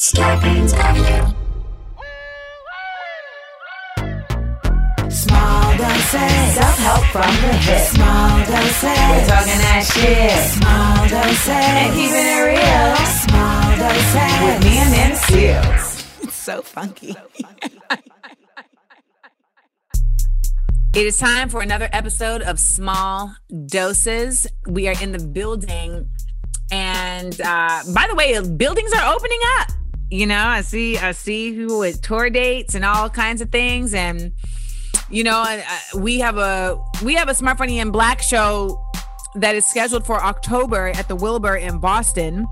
Scarpins Avenue. Small doses. Self-help from the hip. Small doses. We're talking that shit. Small doses. And keeping it real. Small doses. With me and them seals. It's so funky. It is time for another episode of Small Doses. We are in the building. And uh, by the way, buildings are opening up. You know, I see I see who with tour dates and all kinds of things. And you know, we have a we have a Smart Funny and Black show that is scheduled for October at the Wilbur in Boston.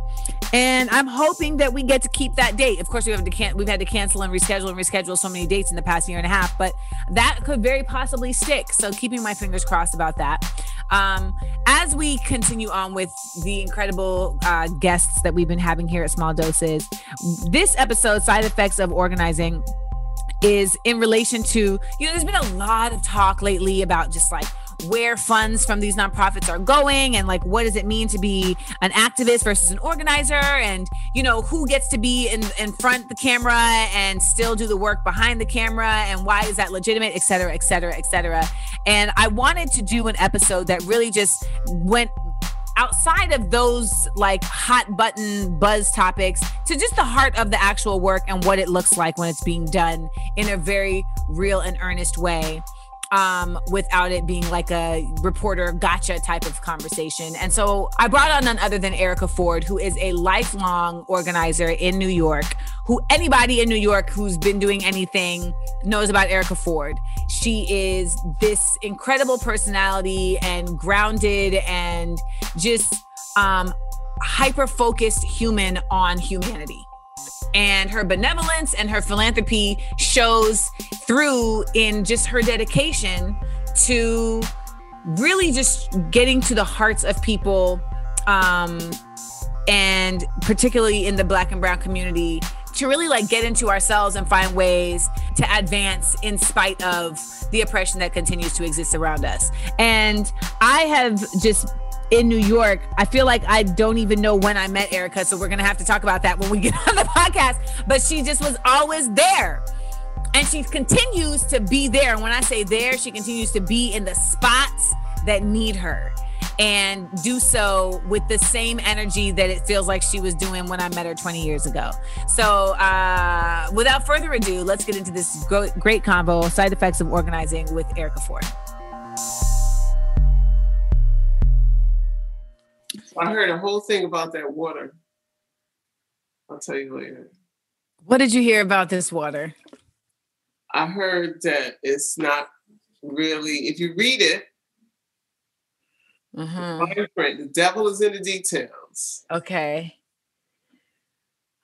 And I'm hoping that we get to keep that date. Of course, we have to can- we've had to cancel and reschedule and reschedule so many dates in the past year and a half, but that could very possibly stick. So keeping my fingers crossed about that. Um, as we continue on with the incredible uh, guests that we've been having here at Small Doses, this episode, Side Effects of Organizing, is in relation to, you know, there's been a lot of talk lately about just like where funds from these nonprofits are going and like what does it mean to be an activist versus an organizer? And you know who gets to be in in front the camera and still do the work behind the camera? And why is that legitimate? Et cetera et cetera et cetera. And i wanted to do an episode that really just went outside of those like hot button buzz topics to just the heart of the actual work and what it looks like when it's being done in a very real and earnest way um, without it being like a reporter gotcha type of conversation. And so I brought on none other than Erica Ford, who is a lifelong organizer in New York, who anybody in New York who's been doing anything knows about Erica Ford. She is this incredible personality and grounded and just um, hyper focused human on humanity and her benevolence and her philanthropy shows through in just her dedication to really just getting to the hearts of people um, and particularly in the black and brown community to really like get into ourselves and find ways to advance in spite of the oppression that continues to exist around us. And i have just in New York. I feel like I don't even know when I met Erica, so we're gonna have to talk about that when we get on the podcast. But she just was always there. And she continues to be there. And when I say there, she continues to be in the spots that need her and do so with the same energy that it feels like she was doing when I met her 20 years ago. So, uh, without further ado, let's get into this great convo side effects of organizing with Erica Ford. I heard a whole thing about that water. I'll tell you later. What did you hear about this water? I heard that it's not really, if you read it, uh-huh. print, the devil is in the details. Okay.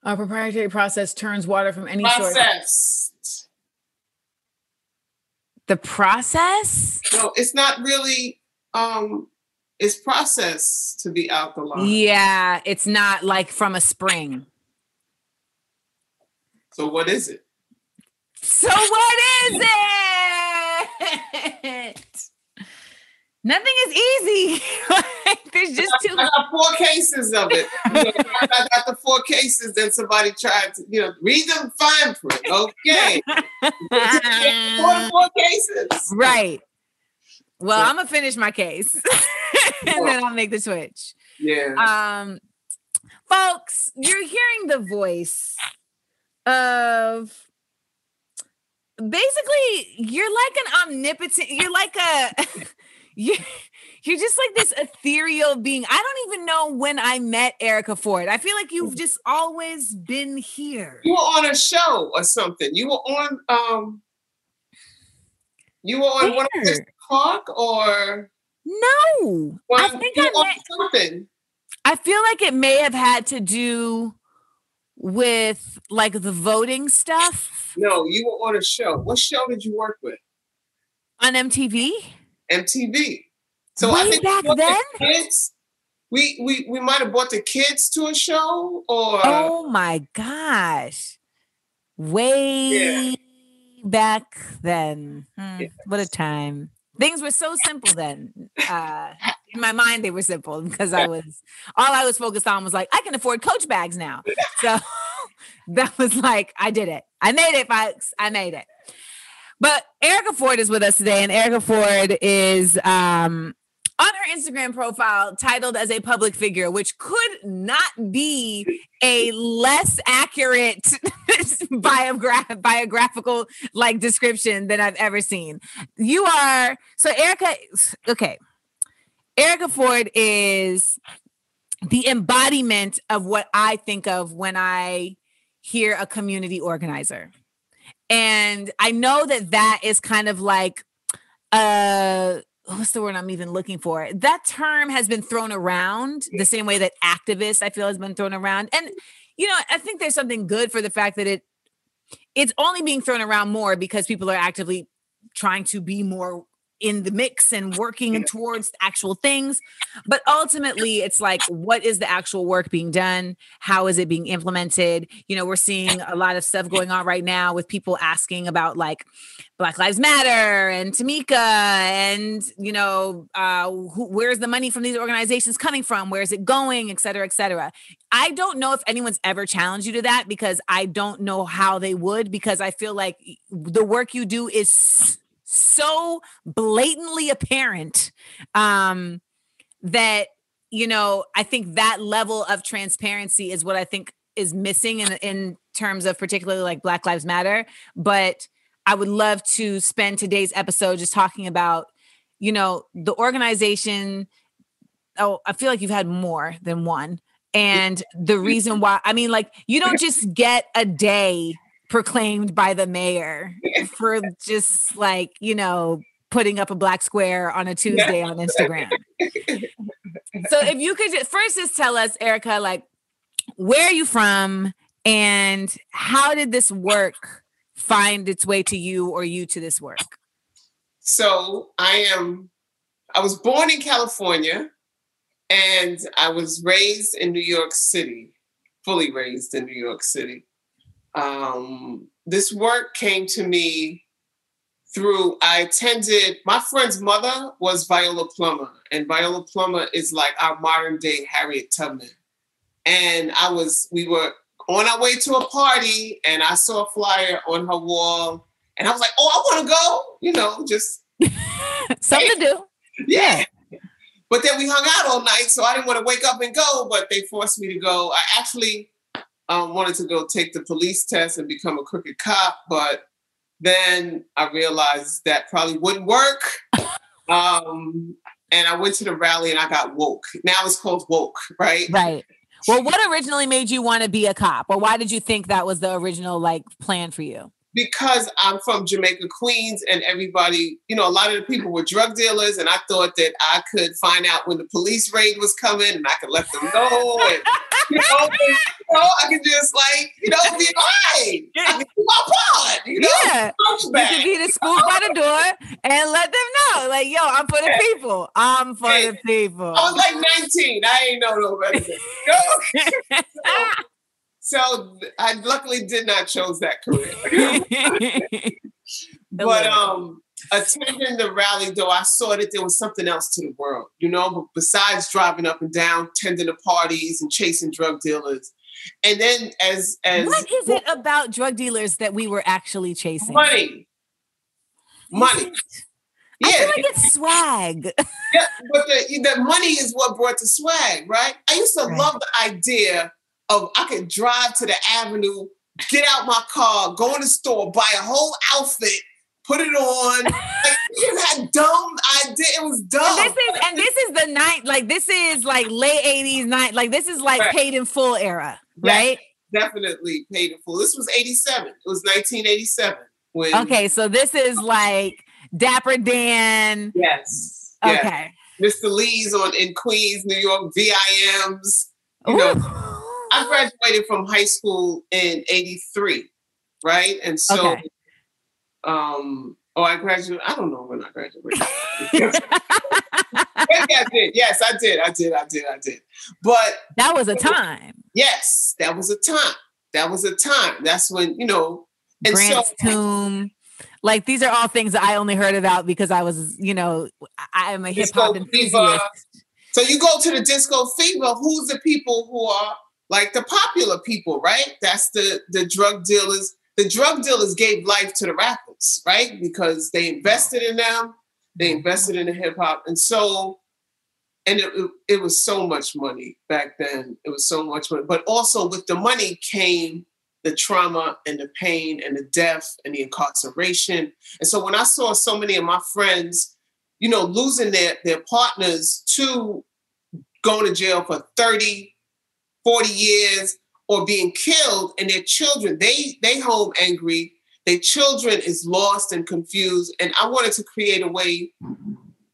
Our proprietary process turns water from any Processed. source. The process? No, it's not really um it's processed to be alkaline. Yeah, it's not like from a spring. So what is it? So what is it? Nothing is easy. There's just two. I got four cases of it. You know, I got the four cases. Then somebody tried to, you know, read the fine print. Okay, four, four cases. Right. Well, I'm gonna finish my case, and then I'll make the switch. Yeah. Um, folks, you're hearing the voice of basically you're like an omnipotent. You're like a you. You're just like this ethereal being. I don't even know when I met Erica Ford. I feel like you've just always been here. You were on a show or something. You were on um you were on one of the talk or no? I think I met something. I feel like it may have had to do with like the voting stuff. No, you were on a show. What show did you work with? On MTV. MTV. So Way I think back then? the kids. We we we might have brought the kids to a show or Oh my gosh. Way Yeah. back then. Hmm, Yes. What a time. Things were so simple then. Uh, in my mind, they were simple because I was all I was focused on was like, I can afford coach bags now. So that was like, I did it. I made it, folks. I made it. But Erica Ford is with us today, and Erica Ford is um, on her Instagram profile titled as a public figure, which could not be a less accurate biogra- biographical like description than I've ever seen. You are so Erica. Okay, Erica Ford is the embodiment of what I think of when I hear a community organizer. And I know that that is kind of like uh what's the word I'm even looking for? That term has been thrown around the same way that activist I feel has been thrown around. And you know, I think there's something good for the fact that it it's only being thrown around more because people are actively trying to be more in the mix and working towards actual things. But ultimately, it's like, what is the actual work being done? How is it being implemented? You know, we're seeing a lot of stuff going on right now with people asking about like Black Lives Matter and Tamika and, you know, uh, who, where's the money from these organizations coming from? Where is it going, et cetera, et cetera. I don't know if anyone's ever challenged you to that because I don't know how they would, because I feel like the work you do is so blatantly apparent um, that you know i think that level of transparency is what i think is missing in in terms of particularly like black lives matter. But i would love to spend today's episode just talking about you know the organization. Oh i feel like you've had more than one. And the reason why i mean like you don't just get a day proclaimed by the mayor for just like, you know, putting up a black square on a Tuesday on Instagram. so if you could just first just tell us, Erica, like where are you from and how did this work find its way to you or you to this work? So I am I was born in California and I was raised in New York City, fully raised in New York City um, this work came to me through I attended my friend's mother was Viola Plummer, and Viola Plummer is like our modern day Harriet Tubman. And I was we were on our way to a party, and I saw a flyer on her wall, and I was like, "Oh, I want to go!" You know, just something to do. Yeah. But then we hung out all night, so I didn't want to wake up and go. But they forced me to go. I actually um, wanted to go take the police test and become a crooked cop, but then I realized that probably wouldn't work. Um, and I went to the rally and I got woke. Now it's called woke, right? Right. Well, what originally made you want to be a cop, or why did you think that was the original like plan for you? Because I'm from Jamaica, Queens, and everybody, you know, a lot of the people were drug dealers, and I thought that I could find out when the police raid was coming, and I could let them know, and you know, you know I could just like, you know, be like, I can do my part, you know, yeah. you could be the spook by the door and let them know, like, yo, I'm for the people, I'm for the people. I was like 19, I ain't know no better. You know? so, so I luckily did not chose that career. but um attending the rally though I saw that there was something else to the world, you know, besides driving up and down, tending to parties and chasing drug dealers. And then as as What is it about drug dealers that we were actually chasing? Money. Money. Yeah. I feel like it's swag. yeah, but the, the money is what brought the swag, right? I used to right. love the idea of I could drive to the avenue, get out my car, go in the store, buy a whole outfit, put it on. like, you had dumb idea. It was dumb. And this is and this is the night, like this is like late 80s night, like this is like right. paid in full era, right? definitely paid in full. This was 87. It was 1987. When Okay, so this is like Dapper Dan. Yes. Okay. Yes. Mr. Lee's on in Queens, New York, VIMs. You Ooh. know, I graduated from high school in 83, right? And so, okay. um, oh, I graduated, I don't know when I graduated. Maybe I did. Yes, I did. I did. I did. I did. But that was a time. Yes, that was a time. That was a time. That's when, you know, and Grant's so, tomb. Like these are all things that I only heard about because I was, you know, I am a hip hop enthusiast. So you go to the disco fever. Who's the people who are like the popular people, right? That's the the drug dealers. The drug dealers gave life to the rappers, right? Because they invested in them, they invested in the hip hop, and so, and it, it, was so much money back then. It was so much money, but also with the money came the trauma and the pain and the death and the incarceration. And so when I saw so many of my friends, you know, losing their their partners to going to jail for 30, 40 years or being killed and their children, they they home angry, their children is lost and confused. And I wanted to create a way,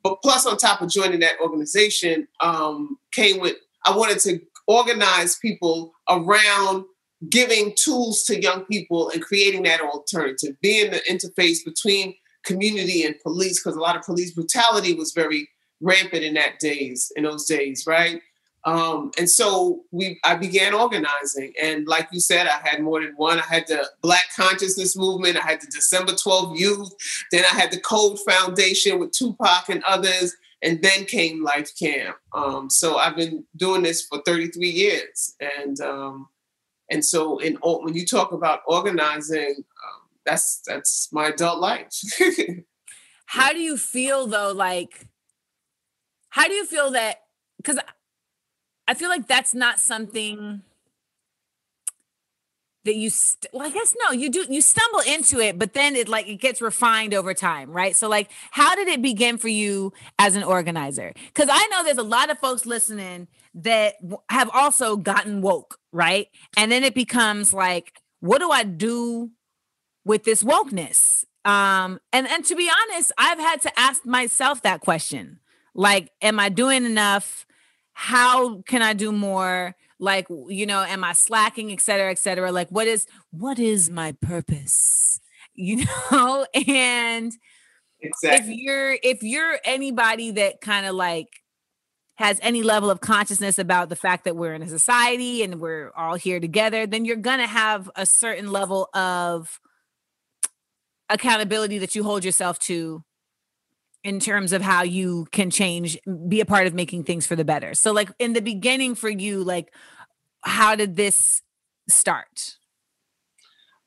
but plus on top of joining that organization, um, came with I wanted to organize people around giving tools to young people and creating that alternative, being the interface between community and police, because a lot of police brutality was very rampant in that days, in those days, right? Um, and so we I began organizing. And like you said, I had more than one. I had the Black Consciousness Movement, I had the December 12 Youth, then I had the Code Foundation with Tupac and others, and then came Life Camp. Um, so I've been doing this for 33 years. And um, and so, in when you talk about organizing, um, that's that's my adult life. how do you feel though? Like, how do you feel that? Because I feel like that's not something that you st- well i guess no you do you stumble into it but then it like it gets refined over time right? So like how did it begin for you as an organizer? Because i know there's a lot of folks listening that have also gotten woke right? And then it becomes like what do i do with this wokeness? Um and and to be honest i've had to ask myself that question. Like am i doing enough how can i do more? Like you know am i slacking et cetera et cetera? Like what is what is my purpose? You know? And exactly. if you're if you're anybody that kind of like has any level of consciousness about the fact that we're in a society and we're all here together then you're gonna have a certain level of accountability that you hold yourself to in terms of how you can change be a part of making things for the better. So like in the beginning for you like how did this start?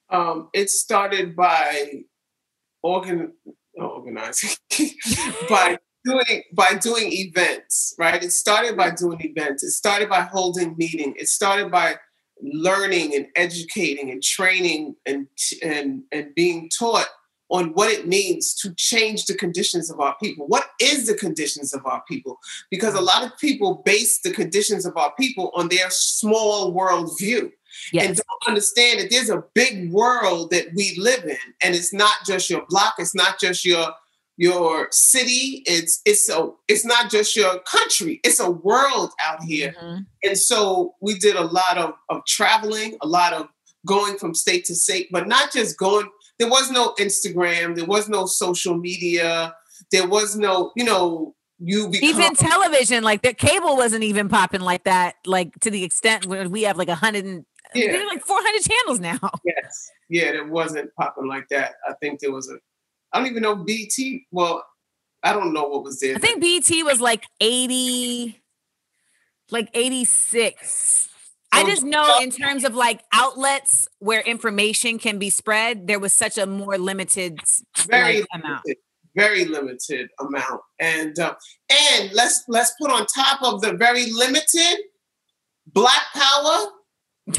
Um it started by organ organizing by doing by doing events right? It started by doing events. It started by holding meeting it started by learning and educating and training and and and being taught on what it means to change the conditions of our people. What is the conditions of our people? Because a lot of people base the conditions of our people on their small world view. Yes. And don't understand that there's a big world that we live in. And it's not just your block, it's not just your your city, it's it's a it's not just your country, it's a world out here. Mm-hmm. And so we did a lot of, of traveling, a lot of going from state to state, but not just going there was no Instagram, there was no social media, there was no, you know, you become- even television, like the cable wasn't even popping like that, like to the extent where we have like a hundred and yeah. like 400 channels now. Yes. Yeah, it wasn't popping like that. I think there was a, I don't even know BET. Well, I don't know what was there. I think BET was like 80, like 86. I just know in terms of like outlets where information can be spread, there was such a more limited very like, limited, amount. Very limited amount. And uh, and let's let's put on top of the very limited black power,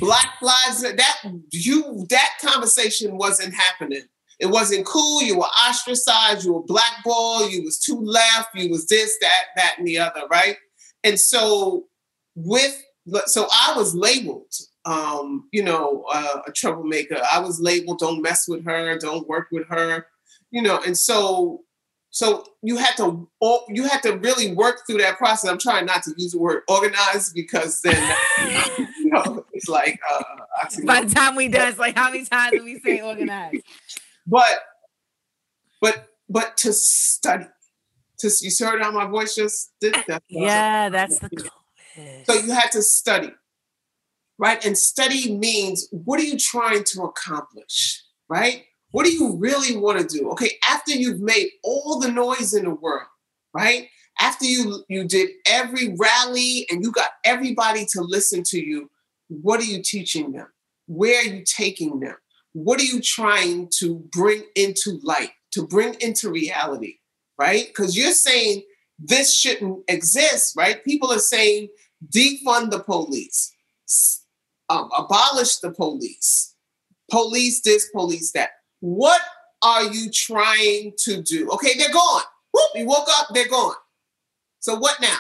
black lives that you that conversation wasn't happening. It wasn't cool. You were ostracized. You were blackballed. You was too left. You was this, that, that, and the other, right? And so with so I was labeled, um, you know, uh, a troublemaker. I was labeled, don't mess with her, don't work with her, you know, and so so you had to you had to really work through that process. I'm trying not to use the word organized because then you know it's like uh, by the time we done, it's like how many times do we say organized? But but but to study, to you heard how my voice just did that. Yeah, that's the so you had to study, right? And study means what are you trying to accomplish, right? What do you really want to do? Okay, after you've made all the noise in the world, right? After you you did every rally and you got everybody to listen to you, what are you teaching them? Where are you taking them? What are you trying to bring into light, to bring into reality, right? Because you're saying this shouldn't exist, right? People are saying defund the police, um, abolish the police, police this, police that. What are you trying to do? Okay, they're gone. Whoop, you woke up, they're gone. So what now?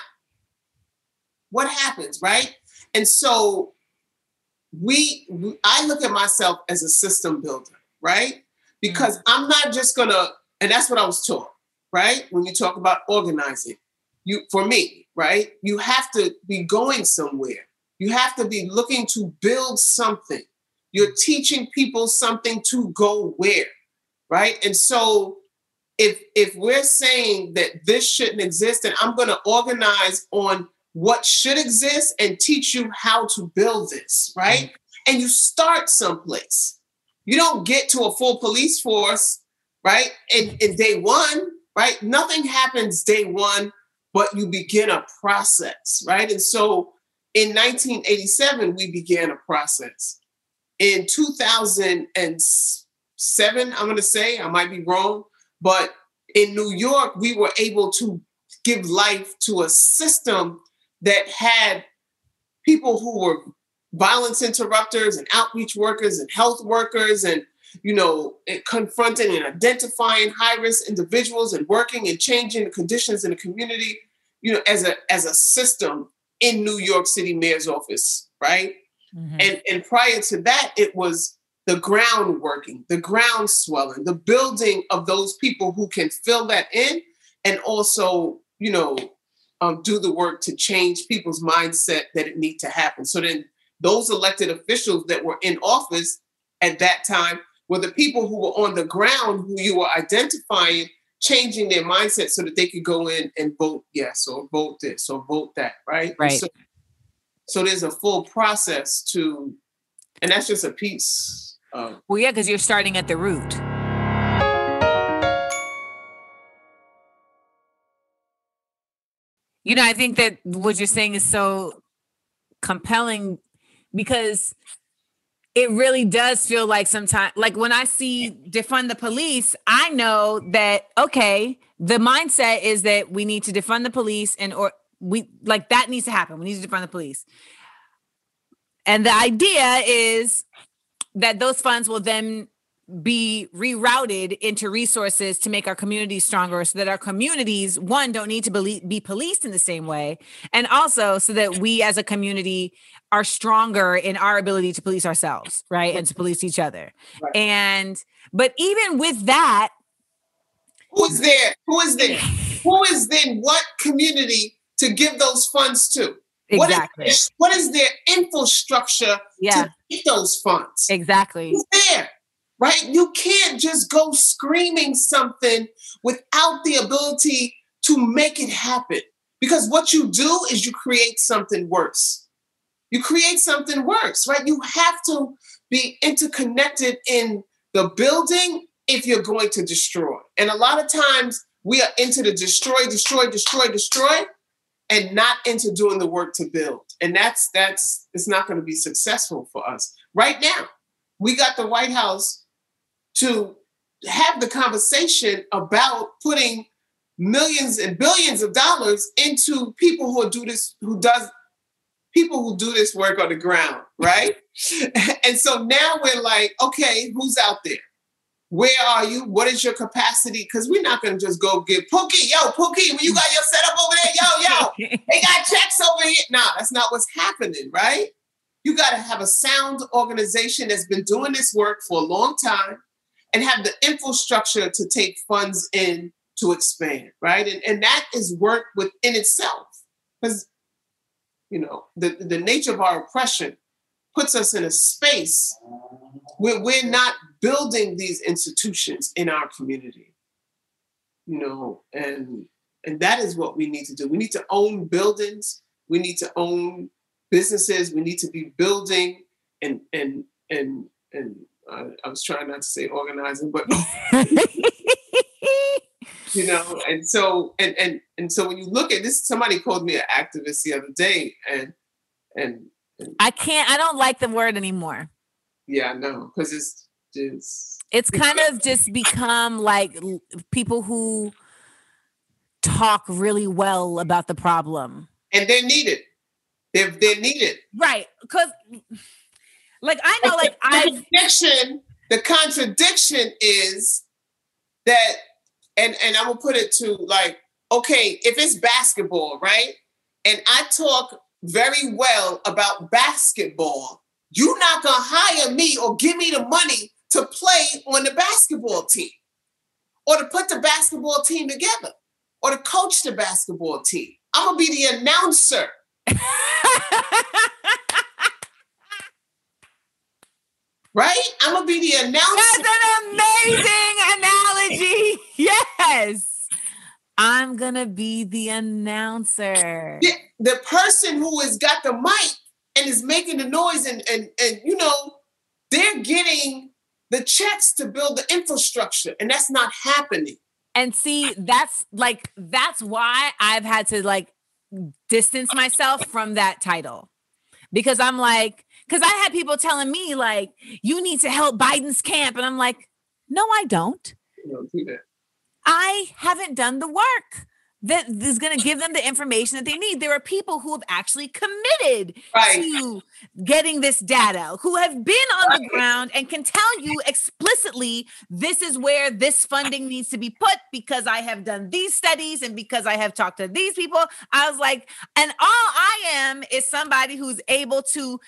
What happens, right? And so we, I look at myself as a system builder, right? Because I'm not just gonna, and that's what I was taught, right? When you talk about organizing, you for me, right? You have to be going somewhere. You have to be looking to build something. You're teaching people something to go where, right? And so if if we're saying that this shouldn't exist, and I'm going to organize on what should exist and teach you how to build this, right? And you start someplace. You don't get to a full police force, right? In, in day one, right? Nothing happens day one, but you begin a process, right? And so in 1987, we began a process. In 2007, I'm going to say, I might be wrong, but in New York, we were able to give life to a system that had people who were violence interrupters and outreach workers and health workers and you know confronting and identifying high risk individuals and working and changing the conditions in the community you know as a as a system in new york city mayor's office right mm-hmm. and and prior to that it was the ground working the ground swelling the building of those people who can fill that in and also you know um, do the work to change people's mindset that it need to happen. So then those elected officials that were in office at that time were the people who were on the ground who you were identifying, changing their mindset so that they could go in and vote yes or vote this or vote that, right? Right. So, so there's a full process to, and that's just a piece. Of, well, yeah, because you're starting at the root. You know, I think that what you're saying is so compelling because it really does feel like sometimes like when I see defund the police, I know that okay, the mindset is that we need to defund the police and or we like that needs to happen. We need to defund the police. And the idea is that those funds will then be rerouted into resources to make our communities stronger so that our communities one don't need to be, be policed in the same way and also so that we as a community are stronger in our ability to police ourselves right and to police each other. Right. and but even with that who is there? Who is there? Who is then what community to give those funds to? Exactly what is, what is their infrastructure yeah. to get those funds? Exactly. Who's there right? You can't just go screaming something without the ability to make it happen. Because what you do is you create something worse. You create something worse, right? You have to be interconnected in the building if you're going to destroy. And a lot of times we are into the destroy, destroy, destroy, destroy, and not into doing the work to build. And that's that's it's not going to be successful for us. Right now, we got the White House to have the conversation about putting millions and billions of dollars into people who do this, who does people who do this work on the ground, right? and so now we're like, okay, who's out there? Where are you? What is your capacity? Because we're not going to just go get Pookie, yo, Pookie, when you got your setup over there, yo, yo, they got checks over here. Nah, that's not what's happening, right? You got to have a sound organization that's been doing this work for a long time and have the infrastructure to take funds in to expand, right? And, and that is work within itself. Because, you know, the, the nature of our oppression puts us in a space where we're not building these institutions in our community. You know, and and that is what we need to do. We need to own buildings, we need to own businesses, we need to be building and and and and I, I was trying not to say organizing, but you know, and so and and and so when you look at this, somebody called me an activist the other day, and and I can't. I don't like the word anymore. Yeah, I know because it's just It's kind of just become like people who talk really well about the problem. and they're needed. They're they're needed. Right. Cause like I know like the I contradiction, the contradiction is that, and and I'm gonna put it to like, okay, if it's basketball, right, and I talk very well about basketball, you're not gonna hire me or give me the money to play on the basketball team, or to put the basketball team together, or to coach the basketball team. I'm gonna be the announcer. Right? I'm gonna be the announcer. That's an amazing analogy. Yes. I'm gonna be the announcer. the, the person who has got the mic and is making the noise and and and you know they're getting the checks to build the infrastructure and that's not happening And see, that's like that's why I've had to like distance myself from that title. Because I'm like, because I had people telling me, like, you need to help Biden's camp. And I'm like, no, I don't. you know do I haven't done the work that is going to give them the information that they need. There are people who have actually committed right to getting this data, who have been on the ground and can tell you explicitly this is where this funding needs to be put because I have done these studies and because I have talked to these people. I was like, and all I am is somebody who's able to,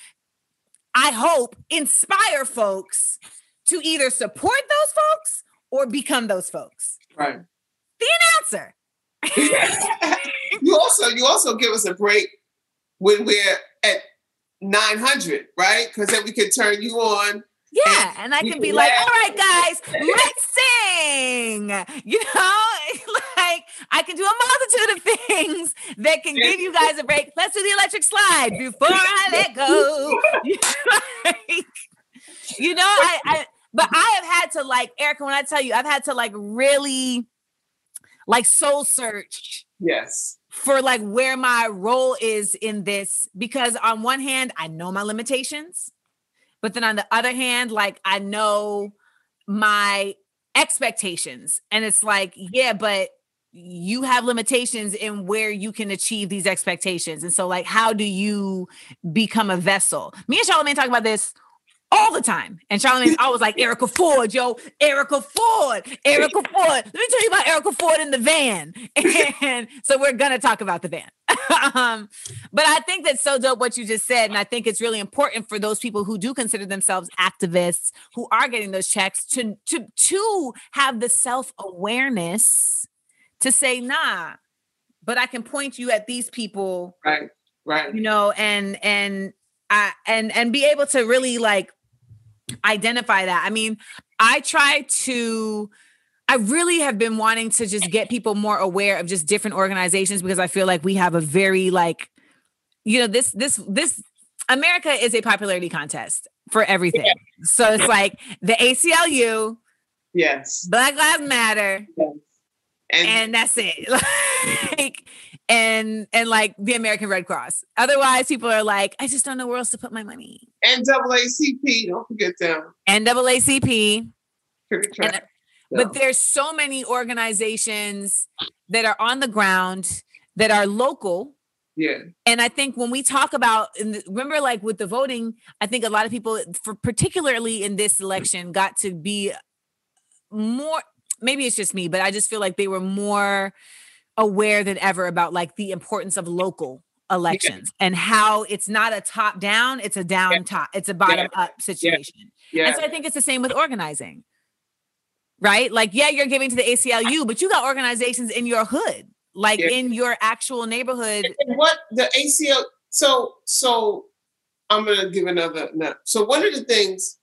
I hope, inspire folks to either support those folks or become those folks. right The announcer. you also you also give us a break when we're at 900 right because then we can turn you on Yeah, and I can be can like, all right, guys, let's sing. You know, like I can do a multitude of things that can give you guys a break. Let's do the electric slide before I let go. You know, I, I but I have had to like Erica, when I tell you, I've had to like really like soul search yes for like where my role is in this because on one hand I know my limitations but then on the other hand like I know my expectations and it's like yeah but you have limitations in where you can achieve these expectations and so like how do you become a vessel me and Charlamagne talk about this all the time. And Charlamagne's always like, Erica Ford, yo, Erica Ford, Erica Ford. Let me tell you about Erica Ford in the van. And so we're gonna talk about the van. um, but I think that's so dope what you just said. And I think it's really important for those people who do consider themselves activists who are getting those checks to to to have the self-awareness to say, nah, but I can point you at these people. Right right. You know and and I and and be able to really like identify that. I mean i try to i really have been wanting to just get people more aware of just different organizations because i feel like we have a very like you know this this this america is a popularity contest for everything. So it's like the aclu yes. Black lives matter and, and that's it. Like and and like the american red cross. Otherwise people are like i just don't know where else to put my money. NAACP, don't forget them. naacp And- uh, track. but there's so many organizations that are on the ground that are local. Yeah, and i think when we talk about remember like with the voting i think a lot of people for particularly in this election got to be more maybe it's just me but i just feel like they were more aware than ever about like the importance of local elections and how it's not a top down it's a down Yeah. top it's a bottom up situation yeah, and so I think it's the same with organizing. Right? Like, yeah, you're giving to the ACLU, but you got organizations in your hood, like Yeah. in your actual neighborhood. And what the ACL? So, so I'm gonna give another. No. So one of the things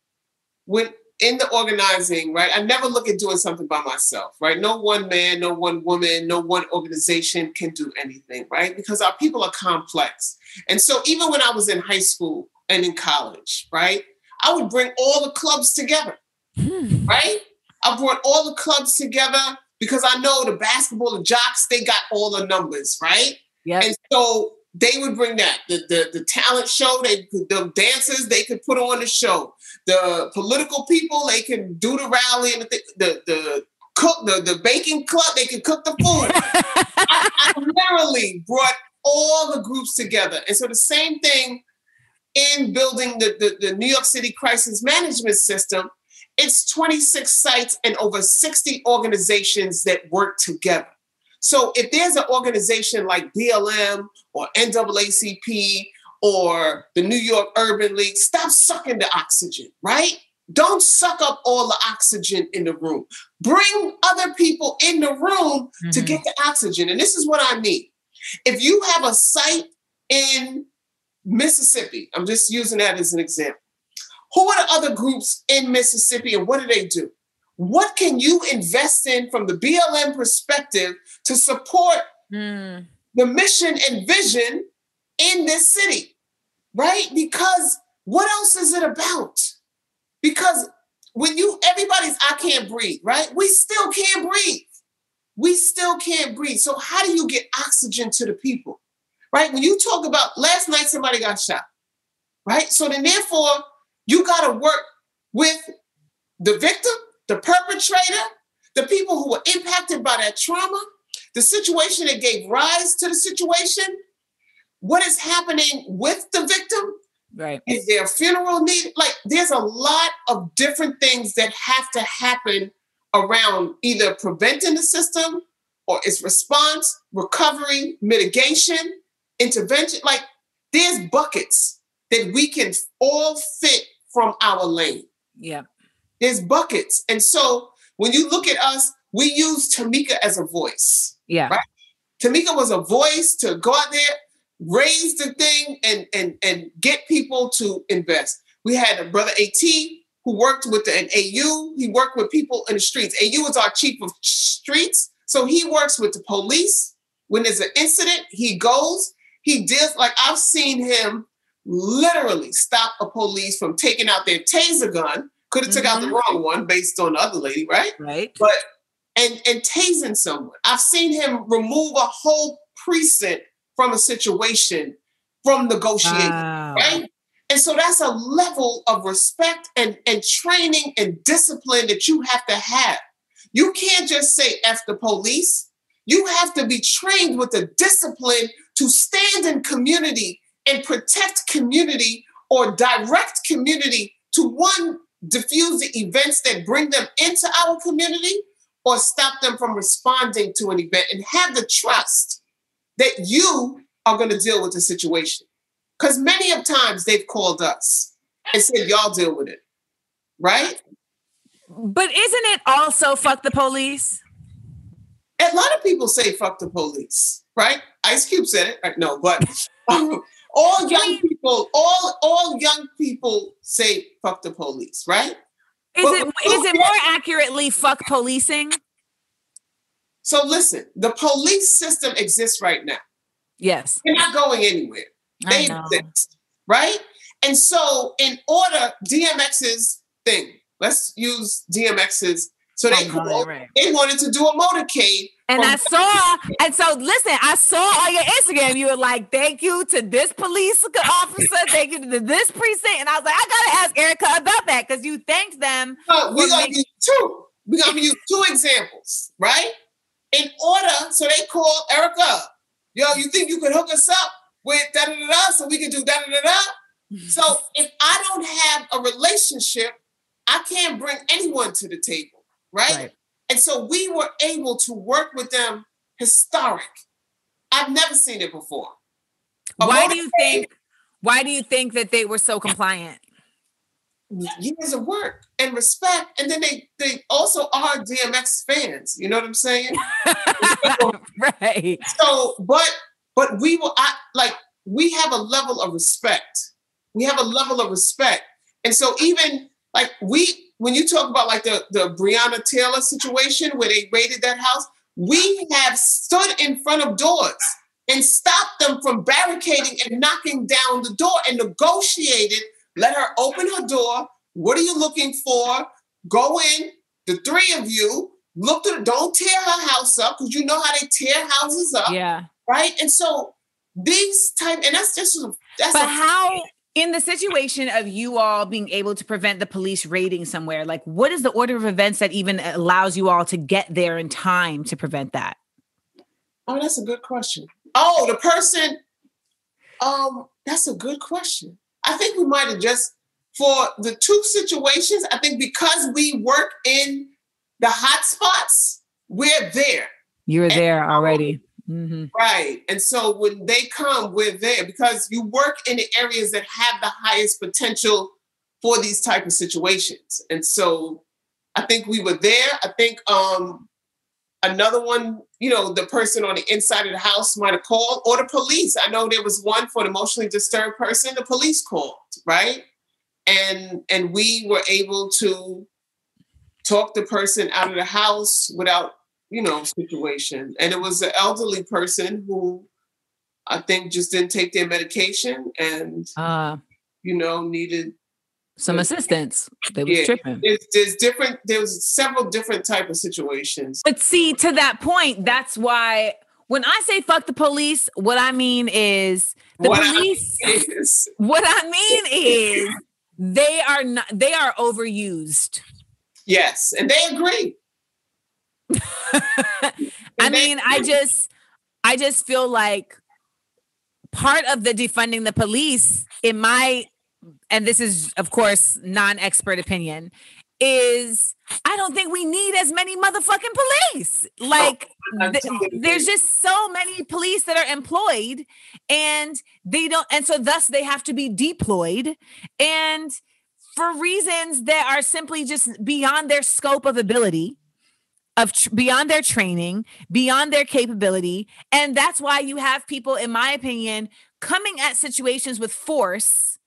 when in the organizing, right? I never look at doing something by myself, right? No one man, no one woman, no one organization can do anything, right? Because our people are complex. And so even when I was in high school and in college, right, I would bring all the clubs together Hmm. right? I brought all the clubs together because I know the basketball, the jocks, they got all the numbers, right? Yep. And so they would bring that the the, the talent show. They could the dancers they could put on the show. The political people they can do the rally and the the, the cook the the baking club they could cook the food. I, I literally brought all the groups together, and so the same thing in building the, the, the New York City crisis management system. It's 26 sites and over 60 organizations that work together. So if there's an organization like BLM or NAACP or the New York Urban League, stop sucking the oxygen, right? Don't suck up all the oxygen in the room. Bring other people in the room mm-hmm. to get the oxygen. And this is what I mean. If you have a site in Mississippi, I'm just using that as an example. Who are the other groups in Mississippi and what do they do? What can you invest in from the BLM perspective to support mm. The mission and vision in this city? Right? Because what else is it about? Because when you, everybody's, I can't breathe, right? We still can't breathe. We still can't breathe. So, how do you get oxygen to the people? Right? When you talk about last night, somebody got shot, right? So, then therefore, you got to work with the victim the perpetrator, the people who were impacted by that trauma, the situation that gave rise to the situation, what is happening with the victim? Right. Is there a funeral needed? Like there's a lot of different things that have to happen around either preventing the system or its response, recovery, mitigation, intervention. Like there's buckets that we can all fit from our lane. Yeah. There's buckets. And so when you look at us, we use Tamika as a voice. Yeah. Right? Tamika was a voice to go out there, raise the thing, and and and get people to invest. We had a brother AT who worked with the, an AU. He worked with people in the streets. AU is our chief of streets. So he works with the police. When there's an incident, he goes, he deals like I've seen him literally stop a police from taking out their taser gun could have mm-hmm. took out the mm-hmm. wrong one based on the other lady, right? Right. But and and tasing someone. I've seen him remove a whole precinct from a situation from negotiation, wow. right? And so that's a level of respect and, and training and discipline that you have to have. You can't just say F the police. You have to be trained with the discipline to stand in community and protect community or direct community to one diffuse the events that bring them into our community or stop them from responding to an event and have the trust that you are going to deal with the situation. Because many of times they've called us and said, y'all deal with it. Right? But isn't it also fuck the police? A lot of people say fuck the police, right? Ice Cube said it. Right? No, but um, all young people, all all young people say fuck the police, right? Is it is it more accurately fuck policing? So listen, the police system exists right now. Yes. They're not going anywhere. They exist, right? And so in order, DMX's thing, let's use DMX's so they, oh, right. they wanted to do a motorcade and I saw, and so listen, I saw on your Instagram, you were like, thank you to this police officer, thank you to this precinct. And I was like, I gotta ask Erica about that because you thanked them. Uh, we gotta use two. We gotta use two examples, right? In order, so they called Erica. Yo, you think you could hook us up with da da da so we can do da da da da? So if I don't have a relationship, I can't bring anyone to the table, right? right. And so we were able to work with them historic. I've never seen it before. A why do you think why do you think that they were so compliant? Years of work and respect. And then they they also are DMX fans. You know what I'm saying? right. So, but but we will I, like we have a level of respect. We have a level of respect. And so even like we when you talk about like the, the Breonna Taylor situation where they raided that house, we have stood in front of doors and stopped them from barricading and knocking down the door and negotiated. Let her open her door. What are you looking for? Go in. The three of you look at. Don't tear her house up because you know how they tear houses up. Yeah. Right. And so these type, and that's just that's But a- how in the situation of you all being able to prevent the police raiding somewhere, like what is the order of events that even allows you all to get there in time to prevent that? Oh, that's a good question. Oh, the person. Um, that's a good question. I think we might have just for the two situations. I think because we work in the hot spots, we're there, You're there already. Mhm. right? And so when they come, we're there because you work in the areas that have the highest potential for these type of situations. And so I think we were there. I think um another one, you know, the person on the inside of the house might have called, or the police. I know there was one for an emotionally disturbed person, the police called, right? And and we were able to talk the person out of the house without, you know, situation. And it was an elderly person who I think just didn't take their medication and, Uh, you know, needed some assistance. They was Yeah. tripping. there's, there's different there's several different type of situations. But see, to that point, that's why when I say fuck the police, what I mean is the What I police. Is what I mean is they are not. They are overused. yes, and they agree. I mean, I just, I just feel like part of the defunding the police, in my, and this is of course non-expert opinion, is I don't think we need as many motherfucking police. Like, oh, th- there's just so many police that are employed, and they don't, and so thus they have to be deployed, and for reasons that are simply just beyond their scope of ability of tr- beyond their training, beyond their capability. And that's why you have people, in my opinion, coming at situations with force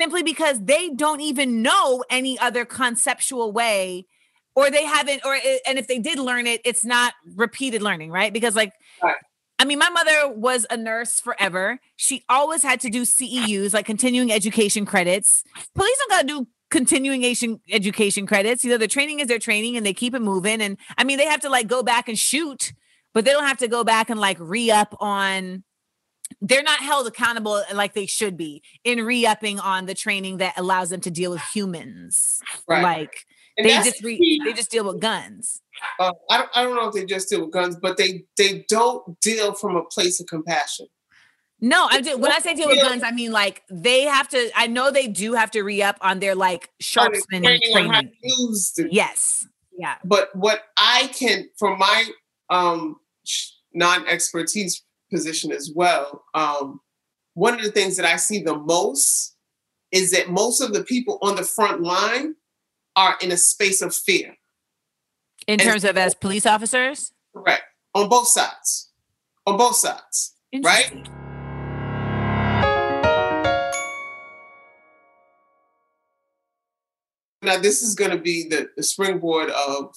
simply because they don't even know any other conceptual way or they haven't or eh, and if they did learn it it's not repeated learning right because like Right. I mean, my mother was a nurse forever. She always had to do CEUs, like continuing education credits. Police don't got to do continuing ation- education credits. You know, their training is their training and they keep it moving. And I mean, they have to like go back and shoot, but they don't have to go back and like re up on. They're not held accountable like they should be in re upping on the training that allows them to deal with humans. Right. Like And they just re- they just deal with guns. Uh, I don't I don't know if they just deal with guns, but they they don't deal from a place of compassion. No, I do. When I say deal with guns, I mean like they have to. I know they do have to re up on their like sharpsman Training training. to use the Yes. Yeah. but what I can, from my um, non expertise position as well, um, one of the things that I see the most is that most of the people on the front line are in a space of fear. In And- terms of as police officers. Correct. On both sides. On both sides. Right? Now, this is going to be the, the springboard of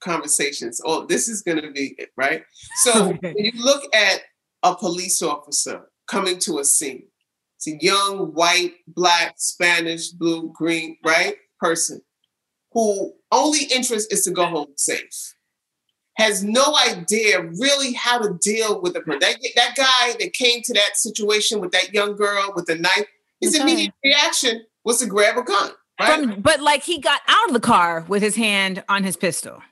conversations. Oh, this is going to be it, right? So Okay. when you look at a police officer coming to a scene, it's a young, white, black, Spanish, blue, green, right? Person who only interest is to go home safe. Has no idea really how to deal with a person. That, that guy that came to that situation with that young girl with the knife, his Okay. immediate reaction was to grab a gun. Right? From, but like he got out of the car with his hand on his pistol.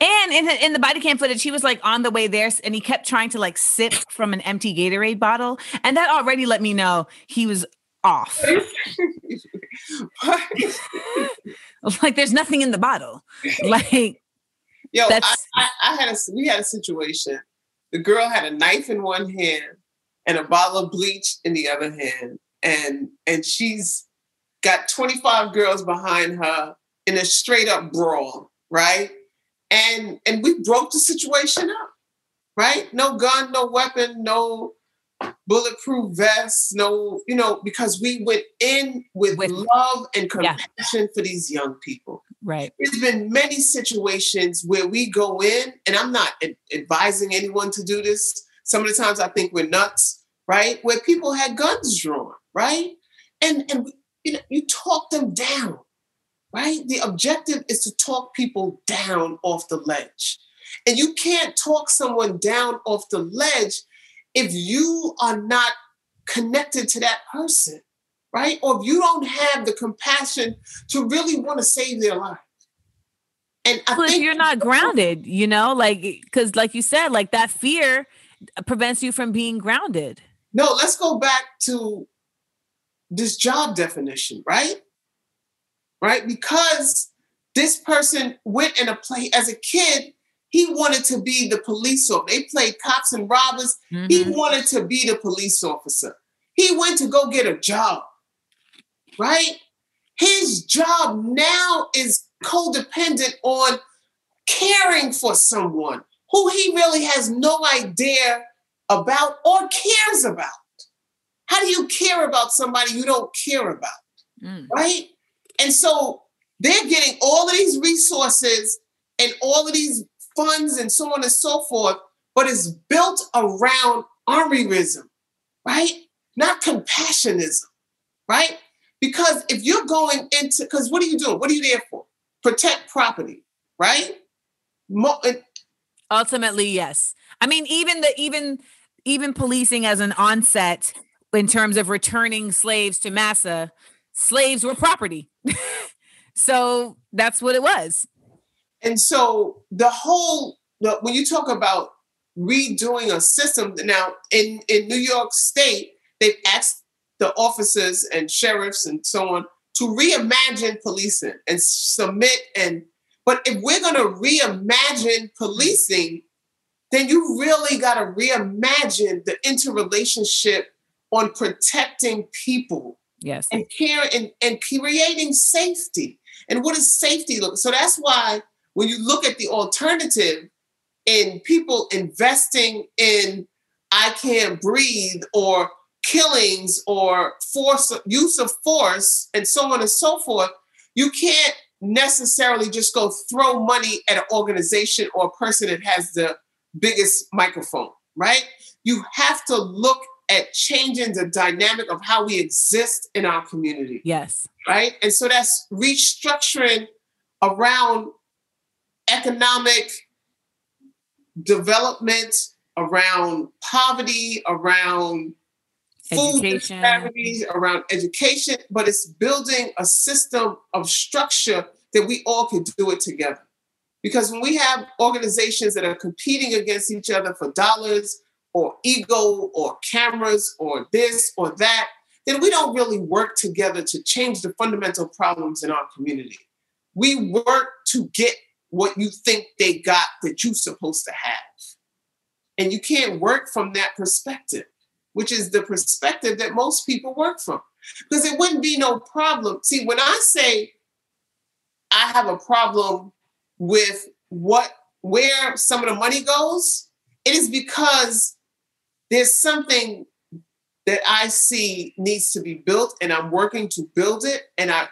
And in the, in the body cam footage, he was like on the way there and he kept trying to like sip from an empty Gatorade bottle. And that already let me know he was off. like there's nothing in the bottle. Like, Yo, I, That's- I, I had a we had a situation. The girl had a knife in one hand and a bottle of bleach in the other hand, and and she's got 25 girls behind her in a straight up brawl, right? And and we broke the situation up, right? No gun, no weapon, no bulletproof vests, no, you know, because we went in with, With- love and Yeah. compassion for these young people right. there's been many situations where we go in, and I'm not ad- advising anyone to do this. Some of the times I think we're nuts, right? Where people had guns drawn, right? And and you know, you talk them down, right? The objective is to talk people down off the ledge. And you can't talk someone down off the ledge if you are not connected to that person, right? Or if you don't have the compassion to really want to save their life. And I Well, if think you're not grounded, you know, like because like you said, like that fear prevents you from being grounded. No, let's go back to this job definition, right? Right? Because this person went in a play as a kid, he wanted to be the police officer. They played cops and robbers. He Mhm. wanted to be the police officer. He went to go get a job, right? His job now is codependent on caring for someone who he really has no idea about or cares about. How do you care about somebody you don't care about? Mm. right? And so they're getting all of these resources and all of these funds and so on and so forth, but it's built around armyism, right? Not compassionism, right? Because if you're going into, because what are you doing? What are you there for? Protect property, right? Mo- Ultimately, yes. I mean, even the even even policing as an onset in terms of returning slaves to massa, slaves were property. so that's what it was. And so the whole when you talk about redoing a system now in in New York State, they've asked the officers and sheriffs and so on to reimagine policing and submit and but if we're going to reimagine policing then you really got to reimagine the interrelationship on protecting people Yes. and care and, and creating safety. And what does safety look? So that's why when you look at the alternative in people investing in I can't breathe or killings or force use of force and so on and so forth, you can't necessarily just go throw money at an organization or a person that has the biggest microphone, right? You have to look at changing the dynamic of how we exist in our community, Yes. right? And so that's restructuring around economic development, around poverty, around food Education. disparities, around education, but it's building a system of structure that we all can do it together. Because when we have organizations that are competing against each other for dollars or ego or cameras or this or that, then we don't really work together to change the fundamental problems in our community. We work to get what you think they got that you're supposed to have. And you can't work from that perspective, which is the perspective that most people work from. Because it wouldn't be no problem. See, when I say I have a problem with what where some of the money goes, it is because there's something that I see needs to be built and I'm working to build it and I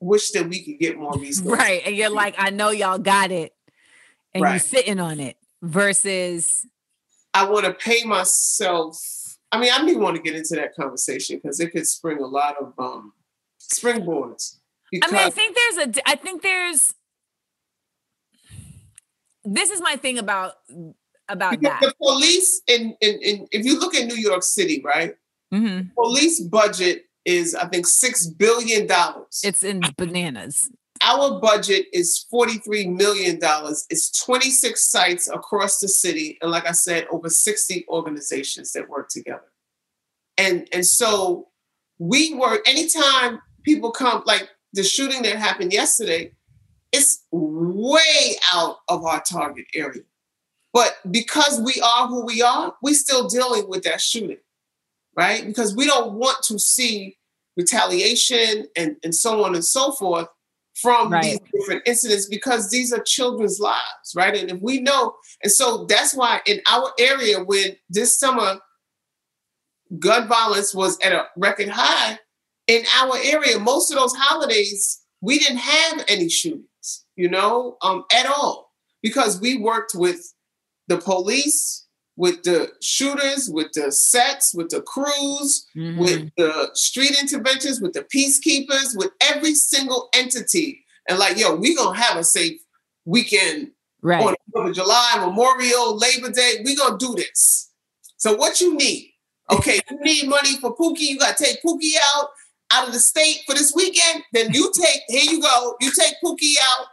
wish that we could get more resources. Right. And you're like, I know y'all got it. And you're sitting on it versus I want to pay myself. I mean, I don't even want to get into that conversation because it could spring a lot of um springboards. I mean, I think there's a, I think there's this is my thing about about because that. the police in, in in if you look at New York City, right? Mhm. Police budget is I think six billion dollars. It's in bananas. Our budget is forty-three million dollars. It's twenty-six sites across the city, and like I said, over sixty organizations that work together. And and so we work anytime people come, like the shooting that happened yesterday, it's way out of our target area. But because we are who we are, we're still dealing with that shooting, right? Because we don't want to see retaliation and, and so on and so forth from Right. these different incidents because these are children's lives, right? And if we know, and so that's why in our area, when this summer gun violence was at a record high, in our area, most of those holidays, we didn't have any shootings, you know, um, at all, because we worked with the police, with the shooters, with the sets, with the crews, Mhm. with the street interventions, with the peacekeepers, with every single entity. And like, yo, we gonna have a safe weekend right. on Fourth of July, Memorial, Labor Day. We gonna do this. So what you need? Okay, you need money for Pookie. You got to take Pookie out out of the state for this weekend. Then you take. Here you go. You take Pookie out.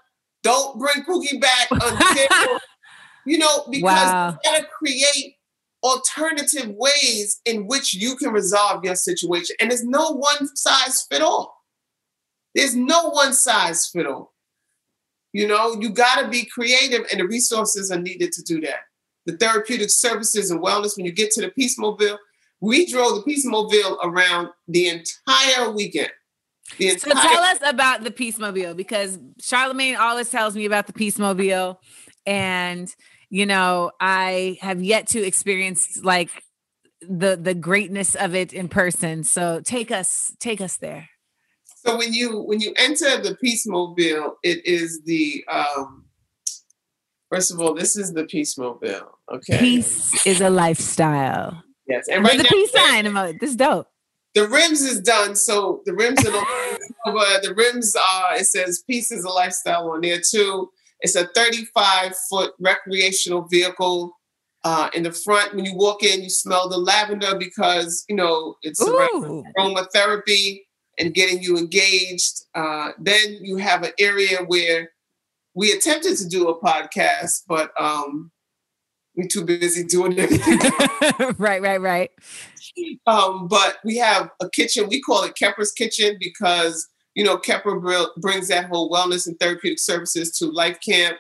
Don't bring Pookie back until you know because Wow. you gotta create alternative ways in which you can resolve your situation. And there's no one size fit all. There's no one size fit all. You know, you got to be creative, and the resources are needed to do that. The therapeutic services and wellness, when you get to the Peace Mobile, we drove the Peace Mobile around the entire weekend. The So tell us about the Peace Mobile because Charlemagne always tells me about the Peace Mobile, and you know I have yet to experience like the the greatness of it in person. So take us take us there. So when you when you enter the Peace Mobile, it is the um first of all, this is the Peace Mobile. Okay. Peace is a lifestyle. Yes. And right the now peace sign emoji. This is dope. the rims is done. So the rims are over. The rims are it says peace is a lifestyle on there too. It's a 35 foot recreational vehicle. Uh, in the front, when you walk in, you smell the lavender because you know it's aromatherapy and getting you engaged. Uh, then you have an area where we attempted to do a podcast, but um, we're too busy doing everything. right, right, right. um, but we have a kitchen. We call it Kepper's Kitchen because you know Kepper brings that whole wellness and therapeutic services to Life Camp,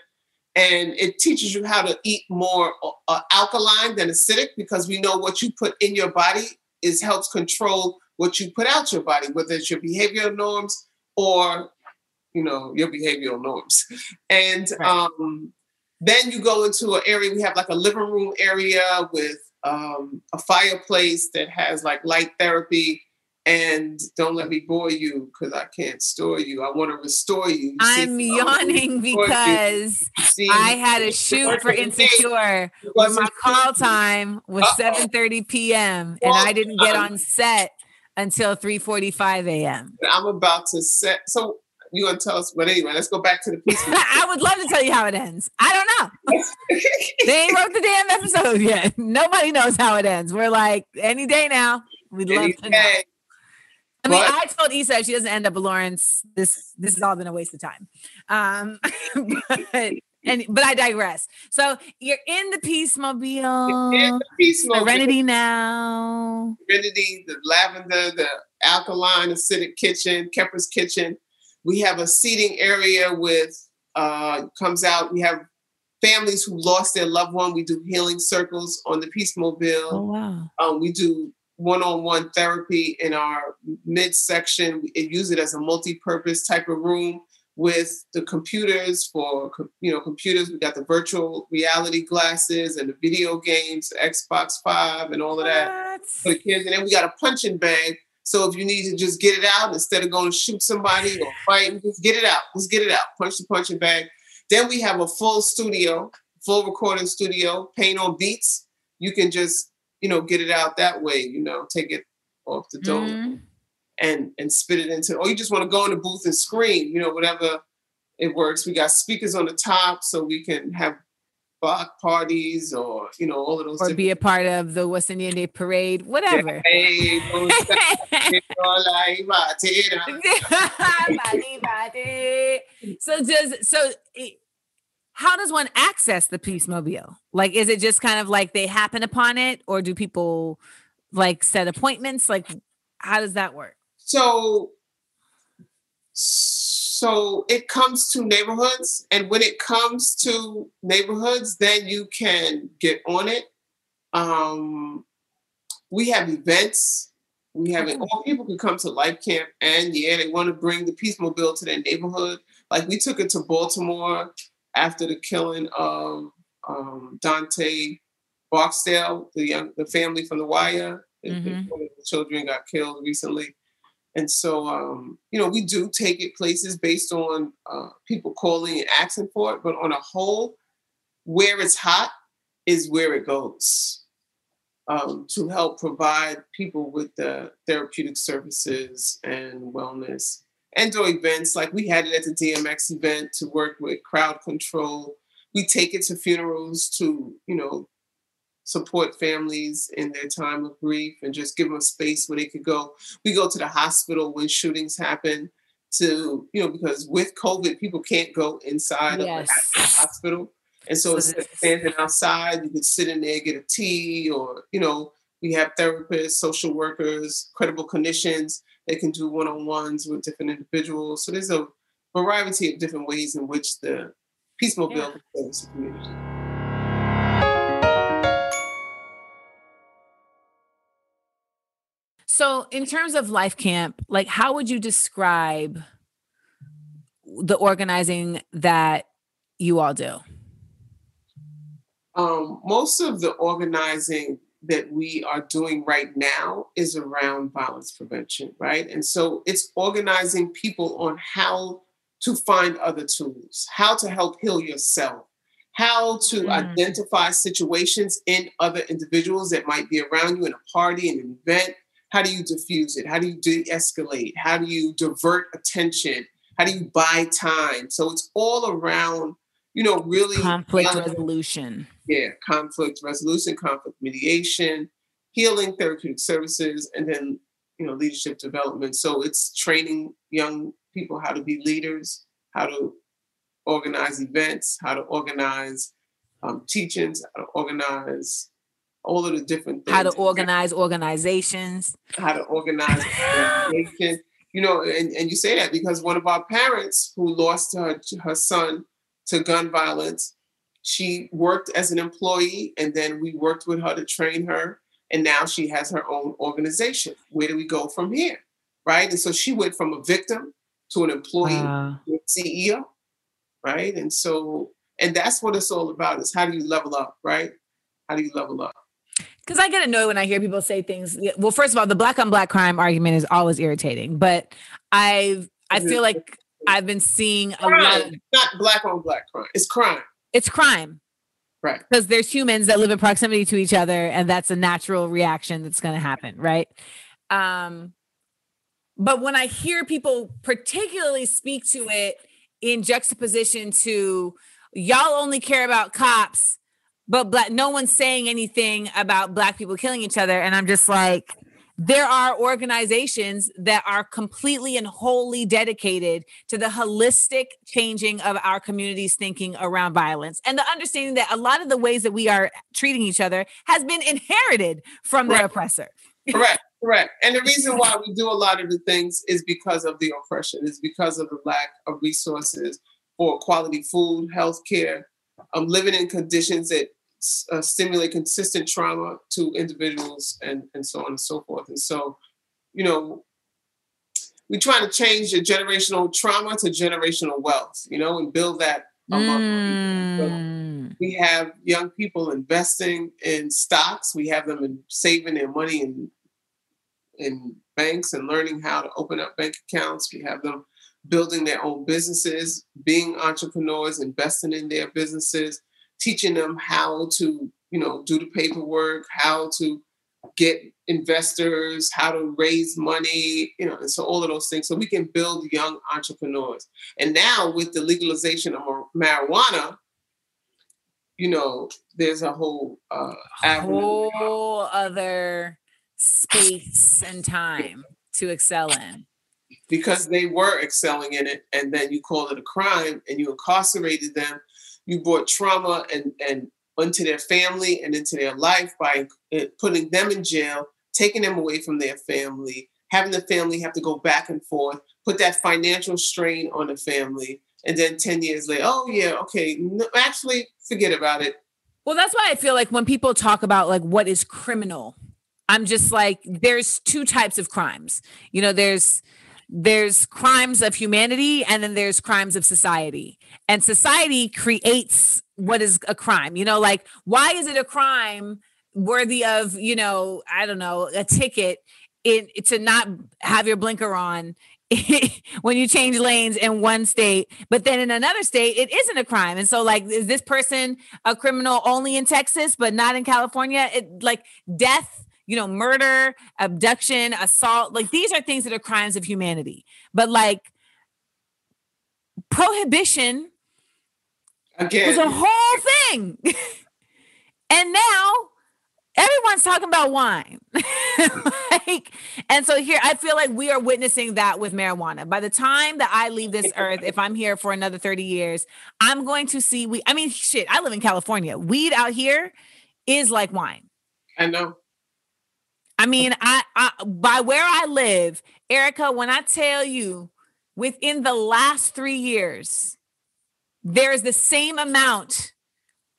and it teaches you how to eat more uh, alkaline than acidic because we know what you put in your body is helps control what you put out your body, whether it's your behavioral norms or you know your behavioral norms, and Right. um, then you go into an area. We have like a living room area with um, a fireplace that has like light therapy. And don't let me bore you because I can't store you. I want to restore you. I'm um, yawning because See, I had a shoot for Insecure. Where my call time was Uh-oh. 7:30 p.m. and I didn't get on set until 3:45 a.m. I'm about to set. So you gonna tell us? But anyway, let's go back to the piece. I would love to tell you how it ends. I don't know. They ain't wrote the damn episode yet. Nobody knows how it ends. We're like any day now. We'd love to know. I mean, But- I told Issa if she doesn't end up with Lawrence, this this has all been a waste of time. Um, but and but I digress. So you're in the Peace In Mobile, the piece mode, Serenity now. Serenity, the lavender, the alkaline acidic kitchen, Kepper's kitchen. We have a seating area with uh comes out. We have families who lost their loved one. We do healing circles on the Peace Mobile. Oh wow! Um, we do one-on-one therapy in our midsection. We use it as a multi-purpose type of room with the computers for you know computers. We got the virtual reality glasses and the video games, Xbox Five, and all of that for the kids. And then we got a punching bag. So if you need to just get it out instead of going to shoot somebody or fight, just get it out. Just get it out. Punch the punching bag. Then we have a full studio, full recording studio, paint on beats. You can just, you know, get it out that way, you know, take it off the dome Mhm. and and spit it into or you just want to go in the booth and scream, you know, whatever it works. We got speakers on the top so we can have block parties or, you know, all of those Or be a part of the Indian Day Parade, whatever. Hey, don't stop it, all I want it. so just so how does one access the Peace Mobile? Like is it just kind of like they happen upon it or do people like set appointments? Like how does that work? So, so it comes to neighborhoods, and when it comes to neighborhoods, then you can get on it. Um, we have events. We have it. All people can come to Life Camp, and yeah, they want to bring the Peace Mobile to their neighborhood. Like we took it to Baltimore after the killing of um, Dante Barksdale, the young, the family from The Wire. Mhm. the children got killed recently. And so, um, you know, we do take it places based on uh, people calling and asking for it, but on a whole, where it's hot is where it goes um, to help provide people with the therapeutic services and wellness and do events like we had it at the DMX event to work with crowd control. We take it to funerals to, you know, support families in their time of grief and just give them a space where they could go. We go to the hospital when shootings happen to, you know, because with COVID, people can't go inside Yes. of the hospital. And so, So instead of standing outside, you could sit in there, get a tea, or, you know, we have therapists, social workers, credible clinicians. They can do one on ones with different individuals. So there's a variety of different ways in which the Peace Mobile Yeah. can service the community. So, in terms of Life Camp, like how would you describe the organizing that you all do? Um, most of the organizing that we are doing right now is around violence prevention, right? And so it's organizing people on how to find other tools, how to help heal yourself, how to Mm. identify situations in other individuals that might be around you in a party, in an event. How do you diffuse it? How do you de escalate? How do you divert attention? How do you buy time? So it's all around, you know, really Conflict resolution. Yeah, conflict resolution, conflict mediation, healing therapeutic services, and then you know leadership development. So it's training young people how to be leaders, how to organize events, how to organize um, teachings, how to organize all of the different things. How to organize organizations. how to organize organization. You know, and, and you say that because one of our parents who lost her her son to gun violence, she worked as an employee, and then we worked with her to train her, and now she has her own organization. Where do we go from here? Right? And so she went from a victim to an employee Wow. to CEO, right? And so, and that's what it's all about: is how do you level up, right? How do you level up? Because I get annoyed when I hear people say things. Well, first of all, the black on black crime argument is always irritating, but I I feel like I've been seeing a lot. Of, not black on black crime. It's crime. It's crime Right. because there's humans that live in proximity to each other, and that's a natural reaction that's going to happen, right? Um, but when I hear people particularly speak to it in juxtaposition to y'all only care about cops, but black no one's saying anything about black people killing each other, and I'm just like, there are organizations that are completely and wholly dedicated to the holistic changing of our community's thinking around violence and the understanding that a lot of the ways that we are treating each other has been inherited from the oppressor. Correct, correct. And the reason why we do a lot of the things is because of the oppression, is because of the lack of resources for quality food, health care, um, living in conditions that uh, stimulate consistent trauma to individuals and, and so on and so forth. And so, you know, we try to change the generational trauma to generational wealth, you know, and build that among people. So, Mm. we have young people investing in stocks. We have them in saving their money in in banks and learning how to open up bank accounts. We have them building their own businesses, being entrepreneurs, investing in their businesses, teaching them how to, you know, do the paperwork, how to get investors, how to raise money, you know, and so all of those things. So we can build young entrepreneurs. And now with the legalization of marijuana, you know, there's a whole uh, whole other space and time to excel in. because they were excelling in it, and then you call it a crime and you incarcerated them. You brought trauma and and into their family and into their life by uh, putting them in jail, taking them away from their family, having the family have to go back and forth, put that financial strain on the family, and then ten years later, oh yeah, okay, no, actually forget about it. Well, that's why I feel like when people talk about like what is criminal, I'm just like there's two types of crimes. You know, there's there's crimes of humanity and then there's crimes of society. And society creates what is a crime. You know, like why is it a crime worthy of, you know, I don't know, a ticket in to not have your blinker on when you change lanes in one state, but then in another state, it isn't a crime. And so, like, is this person a criminal only in Texas, but not in California? It like death, you know, murder, abduction, assault, like these are things that are crimes of humanity. But like prohibition was a whole thing. and now everyone's talking about wine. like, and so here I feel like we are witnessing that with marijuana. By the time that I leave this earth, if I'm here for another 30 years, I'm going to see we I mean shit, I live in California. Weed out here is like wine. I know. I mean, I, I by where I live, Erica, when I tell you within the last 3 years there is the same amount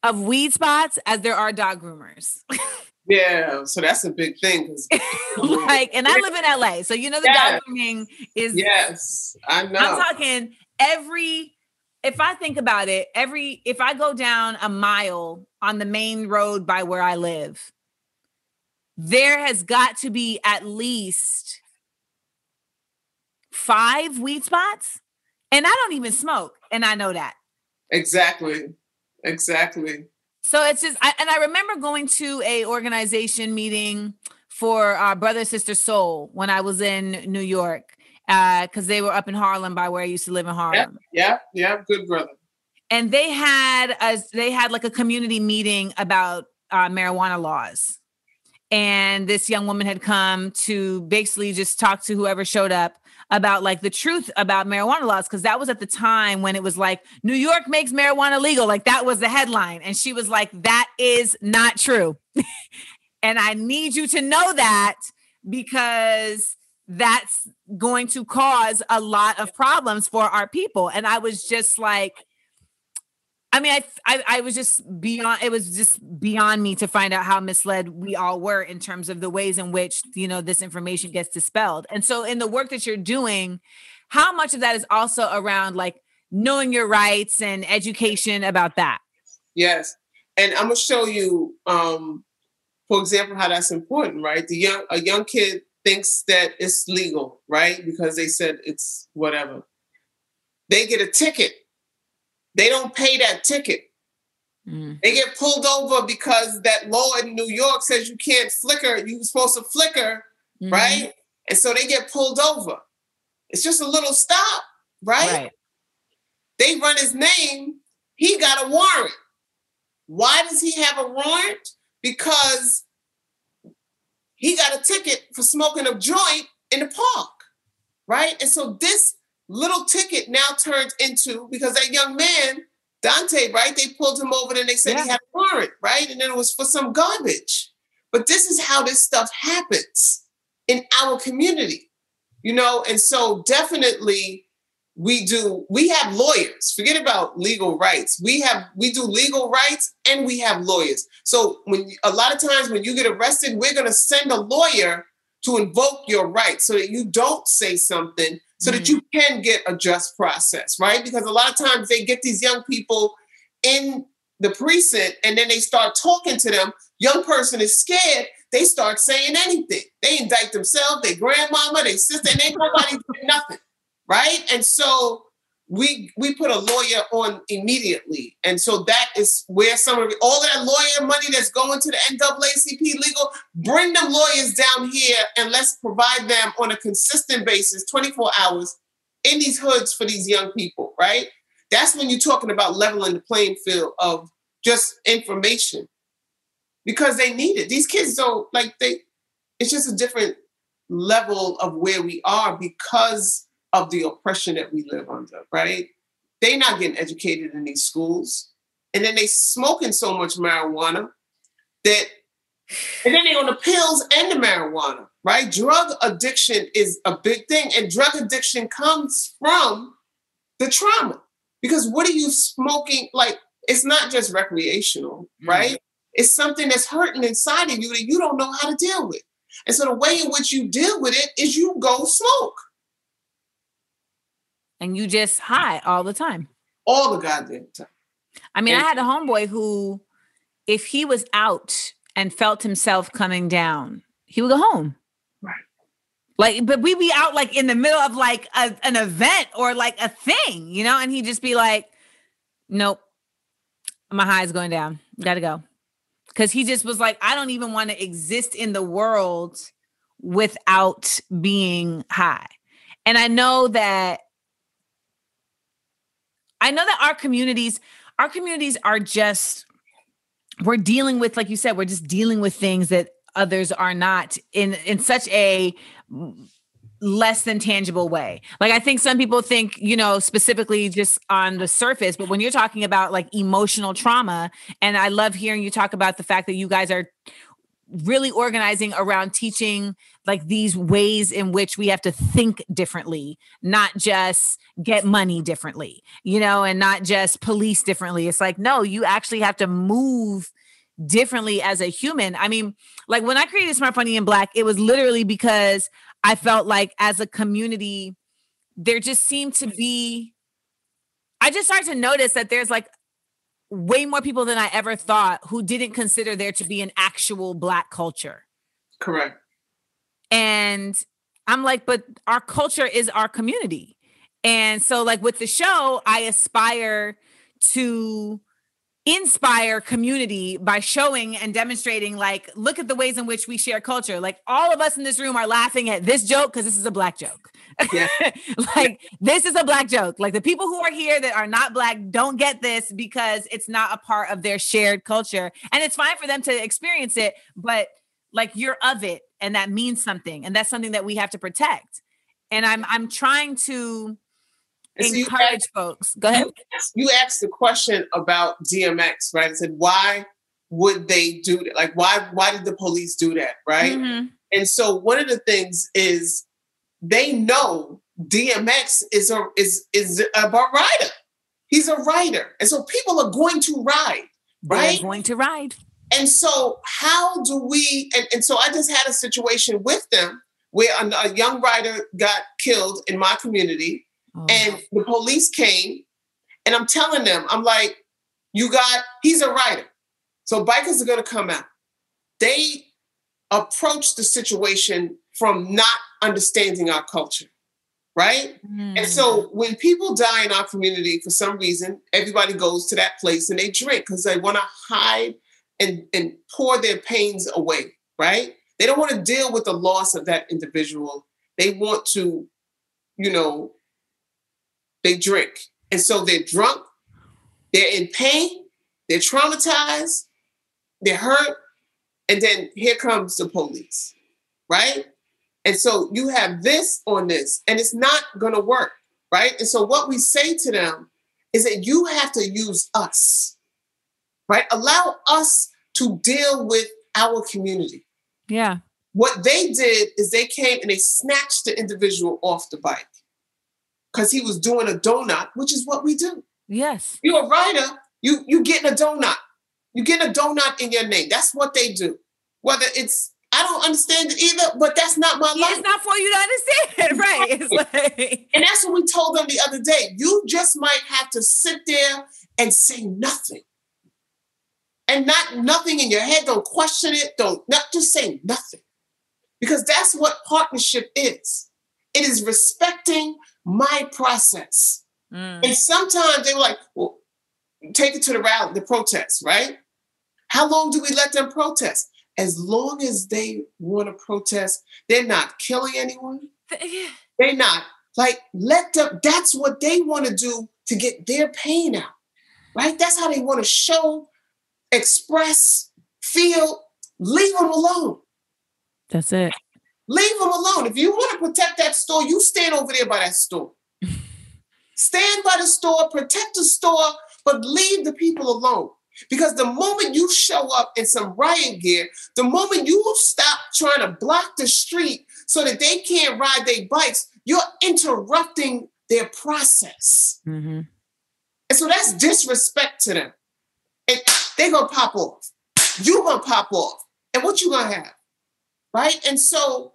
of weed spots as there are dog groomers. Yeah, so that's a big thing. like, and I live in LA, so you know the Yes. dog grooming is. yes, I know. I'm talking every. If I think about it, every if I go down a mile on the main road by where I live, there has got to be at least five weed spots, and I don't even smoke, and I know that. exactly, exactly. So it's just, I, and I remember going to a organization meeting for uh, Brother Sister Sol when I was in New York, because they were up in Harlem by where I used to live in Harlem, Yeah, yeah, good brother. and they had a they had like a community meeting about uh, marijuana laws, and this young woman had come to basically just talk to whoever showed up about like the truth about marijuana laws because that was at the time when it was like New York makes marijuana legal. Like that was the headline. And she was like that is not true. And I need you to know that because that's going to cause a lot of problems for our people. And I was just like I mean, I, I I was just beyond. It was just beyond me to find out how misled we all were in terms of the ways in which you know this information gets dispelled. And so, in the work that you're doing, how much of that is also around like knowing your rights and education about that? Yes, and I'm gonna show you, um, for example, how that's important, right? The young a young kid thinks that it's legal, right? Because they said it's whatever. They get a ticket. They don't pay that ticket. They get pulled over because that law in New York says you can't flicker. You're supposed to flicker, Mhm. right? And so they get pulled over. It's just a little stop, right? Right. They run his name. He got a warrant. Why does he have a warrant? Because he got a ticket for smoking a joint in the park, right? And so this little ticket now turns into because that young man, Dante, right? They pulled him over and they said he had a warrant, right? And then it was for some garbage. But this is how this stuff happens in our community, you know? And so definitely we do we have lawyers forget about legal rights we have we do legal rights and we have lawyers so when a lot of times when you get arrested we're going to send a lawyer to invoke your rights so that you don't say something so that you can get a just process right? Because a lot of times they get these young people in the precinct and then they start talking to them. Young person is scared they start saying anything. They indict themselves their grandmama their sister and ain't nobody nothing right? And so we we put a lawyer on immediately, and so that is where some of all that lawyer money that's going to the NAACP legal, bring them lawyers down here and let's provide them on a consistent basis, 24 hours in these hoods for these young people, right? That's when you're talking about leveling the playing field of just information because they need it. These kids don't like they. It's just a different level of where we are because of the oppression that we live under, right? They not getting educated in these schools. And then they smoking so much marijuana that and then they on the pills and the marijuana, right? Drug addiction is a big thing. And drug addiction comes from the trauma. Because what are you smoking? Like, it's not just recreational, Mm. right? It's something that's hurting inside of you that you don't know how to deal with. And so the way in which you deal with it is you go smoke And you just high all the time. all the goddamn time. I mean, I had a homeboy who, if he was out and felt himself coming down, he would go home. Right. Like, but we'd be out like in the middle of like a, an event or like a thing, you know, and he'd just be like, nope, my high is going down. Gotta go. Cause he just was like, I don't even want to exist in the world without being high. And I know that I know that our communities, our communities are just we're dealing with, like you said, we're just dealing with things that others are not in in such a less than tangible way. Like I think some people think, you know, specifically just on the surface, but when you're talking about like emotional trauma, and I love hearing you talk about the fact that you guys are really organizing around teaching like these ways in which we have to think differently, not just get money differently, you know, and not just police differently. It's like, no, you actually have to move differently as a human. I mean, like when I created Smart Funny in Black, it was literally because I felt like as a community, there just seemed to be, I just started to notice that there's like way more people than I ever thought who didn't consider there to be an actual Black culture. Correct. And I'm like, but our culture is our community. And so, like, with the show, I aspire to inspire community by showing and demonstrating like look at the ways in which we share culture like all of us in this room are laughing at this joke because this is a black joke Yeah. like this is a black joke like the people who are here that are not black don't get this because it's not a part of their shared culture and it's fine for them to experience it but like you're of it and that means something and that's something that we have to protect and i'm i'm trying to so encourage asked- folks go ahead you asked the question about DMX, right? I said, why would they do that? Like, why why did the police do that, right? Mhm. And so one of the things is they know DMX is a is is a rider. He's a rider, and so people are going to ride, They're right? going to ride And so, how do we? And, and so, I just had a situation with them where a, a young rider got killed in my community, Oh. and the police came, and I'm telling them, I'm like, you got, he's a rider, So, bikers are going to come out. They approach the situation from not understanding our culture, right? Mm. And so when people die in our community for some reason, everybody goes to that place and they drink because they want to hide and, and pour their pains away, right? They don't want to deal with the loss of that individual. They want to, you know, they drink. And so they're drunk, they're in pain, they're traumatized, they're hurt, and then here comes the police, right? And so you have this on this, and it's not going to work, right? And so what we say to them is that you have to use us, right? Allow us to deal with our community. yeah What they did is they came and they snatched the individual off the bike because he was doing a donut, which is what we do. yes You're a rider, you you getting a donut. You getting a donut in your name. That's what they do. Whether it's I don't understand it either, but that's not my life. it's not for you to understand right it's like And that's what we told them the other day. You just might have to sit there and say nothing. And not nothing in your head. Don't question it. Don't not just say nothing. Because that's what partnership is. It is respecting my process. Mm. And sometimes they were like, well, take it to the rally, the protest, right? How long do we let them protest? As long as they want to protest, they're not killing anyone. They're not like let them. That's what they want to do to get their pain out, right? That's how they want to show, express, feel. Leave them alone. that's it Leave them alone. If you want to protect that store, you stand over there by that store. stand by the store, protect the store, but leave the people alone. Because the moment you show up in some riot gear, the moment you stop trying to block the street so that they can't ride their bikes, you're interrupting their process. mm-hmm. And so that's disrespect to them. And they're gonna pop off. You're gonna pop off. And what you gonna have? Right? And so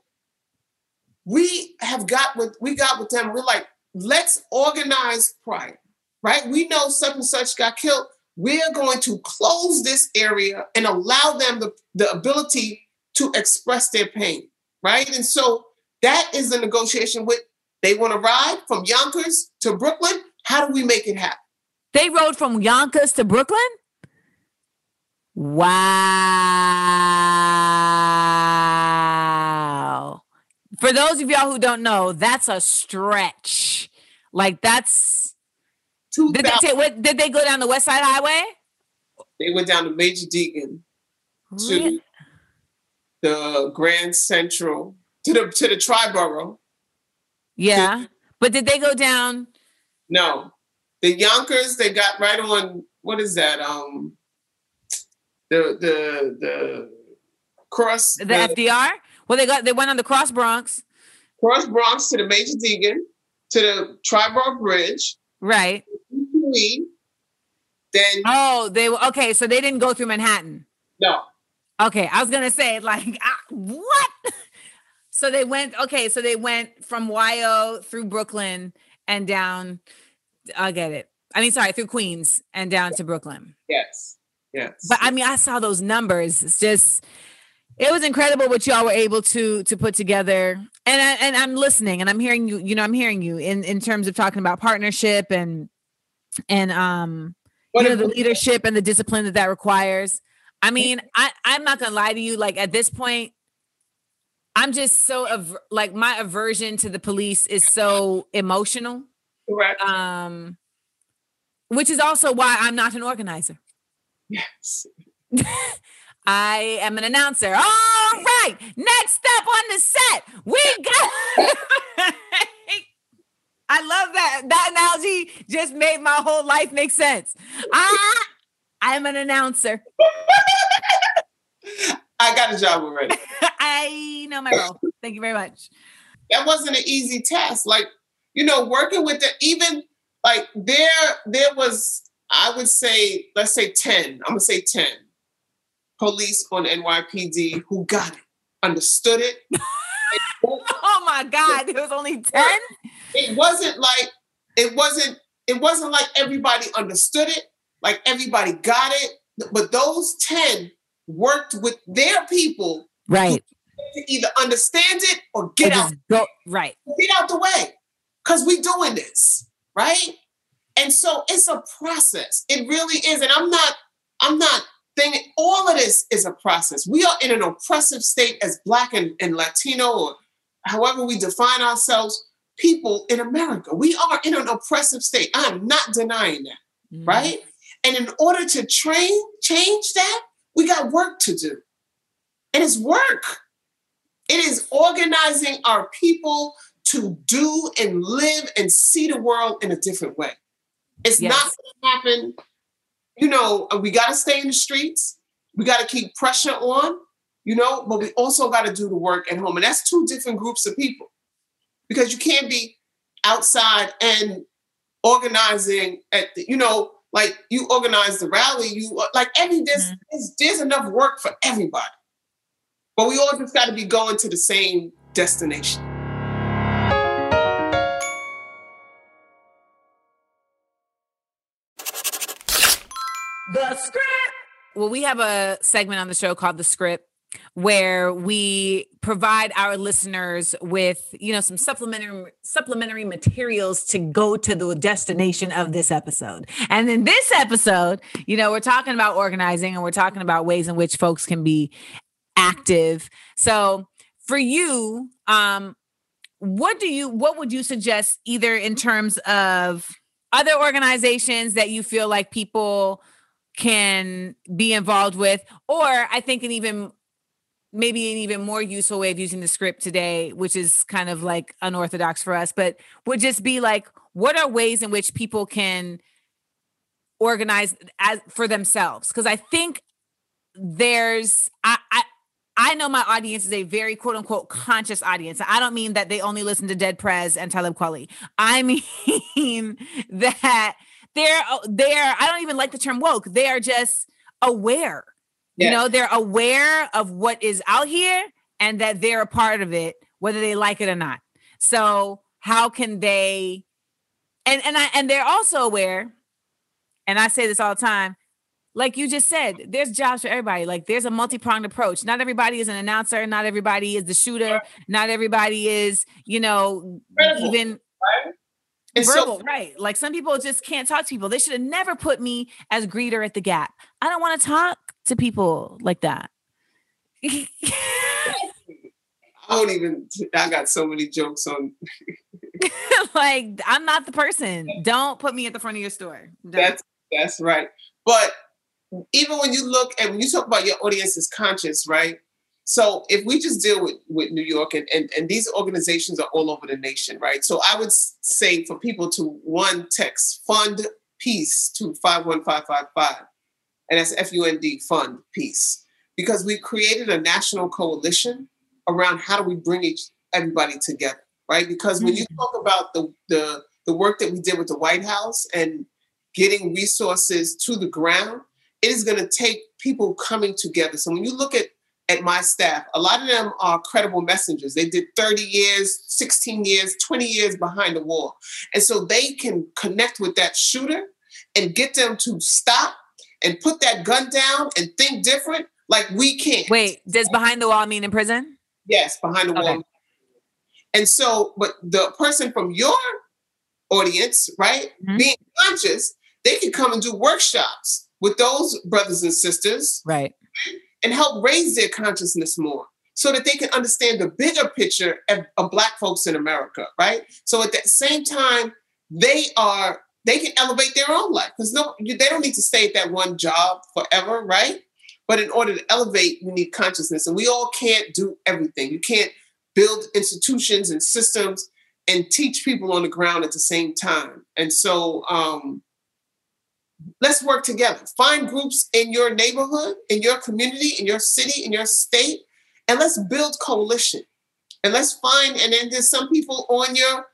we have got with we got with them. We're like, let's organize prior. Right? We know such and such got killed. We're going to close this area and allow them the, the ability to express their pain. Right? And so that is the negotiation with they want to ride from Yonkers to Brooklyn. How do we make it happen? they rode from yonkers to brooklyn wow for those of y'all who don't know that's a stretch like that's Did they, take, what, did they go down the west side highway They went down to Major Deegan to Really? the Grand Central to the to the Triborough. Yeah. But did they go down? No, the Yonkers. They got right on. What is that? Um, the the the cross The FDR? Well, they got they went on the Cross Bronx, cross Bronx to the Major Deegan to the Triborough Bridge. right? Then Oh, they were okay. So they didn't go through Manhattan. no, Okay, I was gonna say like ah, what? So they went okay. So they went from YO through Brooklyn and down. I get it. I mean, sorry, through Queens and down to Brooklyn. yes, yes. But I mean, I saw those numbers. It's just, it was incredible what y'all were able to to put together. And I, and I'm listening and I'm hearing you. You know, I'm hearing you in in terms of talking about partnership and and um you know the leadership and the discipline that that requires. I mean, I I'm not gonna lie to you. Like at this point, I'm just so aver- like my aversion to the police is so emotional. correct. Um, which is also why I'm not an organizer. yes. I am an announcer. All right, next up on the set, we got. I love that. That analogy just made my whole life make sense. I, I'm an announcer. I got a job already. I know my role. Thank you very much. that wasn't an easy task. Like, you know, working with the even like there there was, I would say, let's say 10, I'm gonna say 10 police on NYPD who got it, understood it. My God, there was only 10? it wasn't like it wasn't it wasn't like everybody understood it, like everybody got it. But those 10 worked with their people Right. to either understand it or get Or out go, right. get out the way because we doing this right and so it's a process it really is and i'm not i'm not thinking all of this is a process we are in an oppressive state as black and, and latino or however we define ourselves people in america we are in an oppressive state i'm not denying that Mm-hmm. right and in order to train change that we got work to do and it's work it is organizing our people to do and live and see the world in a different way. It's Yes. not going to happen. You know, we got to stay in the streets. We got to keep pressure on, you know, but we also got to do the work at home. And that's two different groups of people because you can't be outside and organizing at the, you know, like you organize the rally, you like every, there's, mm-hmm. there's, there's enough work for everybody. But we all just got to be going to the same destination. The script. Well, we have a segment on the show called The Script where we provide our listeners with, you know, some supplementary supplementary materials to go to the destination of this episode. And in this episode, you know, we're talking about organizing and we're talking about ways in which folks can be active. So, for you, um what do you what would you suggest either in terms of other organizations that you feel like people can be involved with or i think an even maybe an even more useful way of using the script today which is kind of like unorthodox for us but would just be like what are ways in which people can organize as for themselves because i think there's I, I I know my audience is a very quote unquote conscious audience. I don't mean that they only listen to Dead Prez and Talib Kweli. I mean that they're they're I don't even like the term woke. They are just aware. You know, they're aware of what is out here and that they're a part of it, whether they like it or not. So how can they and and I and they're also aware, and I say this all the time, like you just said, there's jobs for everybody. Like there's a multi-pronged approach. Not everybody is an announcer, not everybody is the shooter, not everybody is, you know, Credible, even? And verbal, so, right? Like some people just can't talk to people. They should have never put me as greeter at the gap. I don't want to talk to people like that. I don't even, I got so many jokes on like I'm not the person. Don't put me at the front of your store. Don't. That's that's right. But even when you look and when you talk about your audience is conscious, right? So if we just deal with, with New York and, and, and these organizations are all over the nation, right? So I would say for people to one text fund peace to 51555. And that's F-U-N-D, fund peace. Because we created a national coalition around how do we bring each everybody together, right? Because when you mm-hmm. talk about the the the work that we did with the White House and getting resources to the ground, it is going to take people coming together. So when you look at at my staff, a lot of them are credible messengers. They did 30 years, 16 years, 20 years behind the wall. And so they can connect with that shooter and get them to stop and put that gun down and think different like we can't. Wait, does behind the wall mean in prison? Yes, behind the wall. Okay. And so, but the person from your audience, right, Mhm. being conscious, they can come and do workshops with those brothers and sisters Right. and help raise their consciousness more so that they can understand the bigger picture of, of black folks in America, right? So at that same time, they are they can elevate their own life because no, they don't need to stay at that one job forever, right? But in order to elevate, you need consciousness, and we all can't do everything. You can't build institutions and systems and teach people on the ground at the same time. And so, um, let's work together. Find groups in your neighborhood, in your community, in your city, in your state, and let's build coalition. And let's find, and then there's some people on your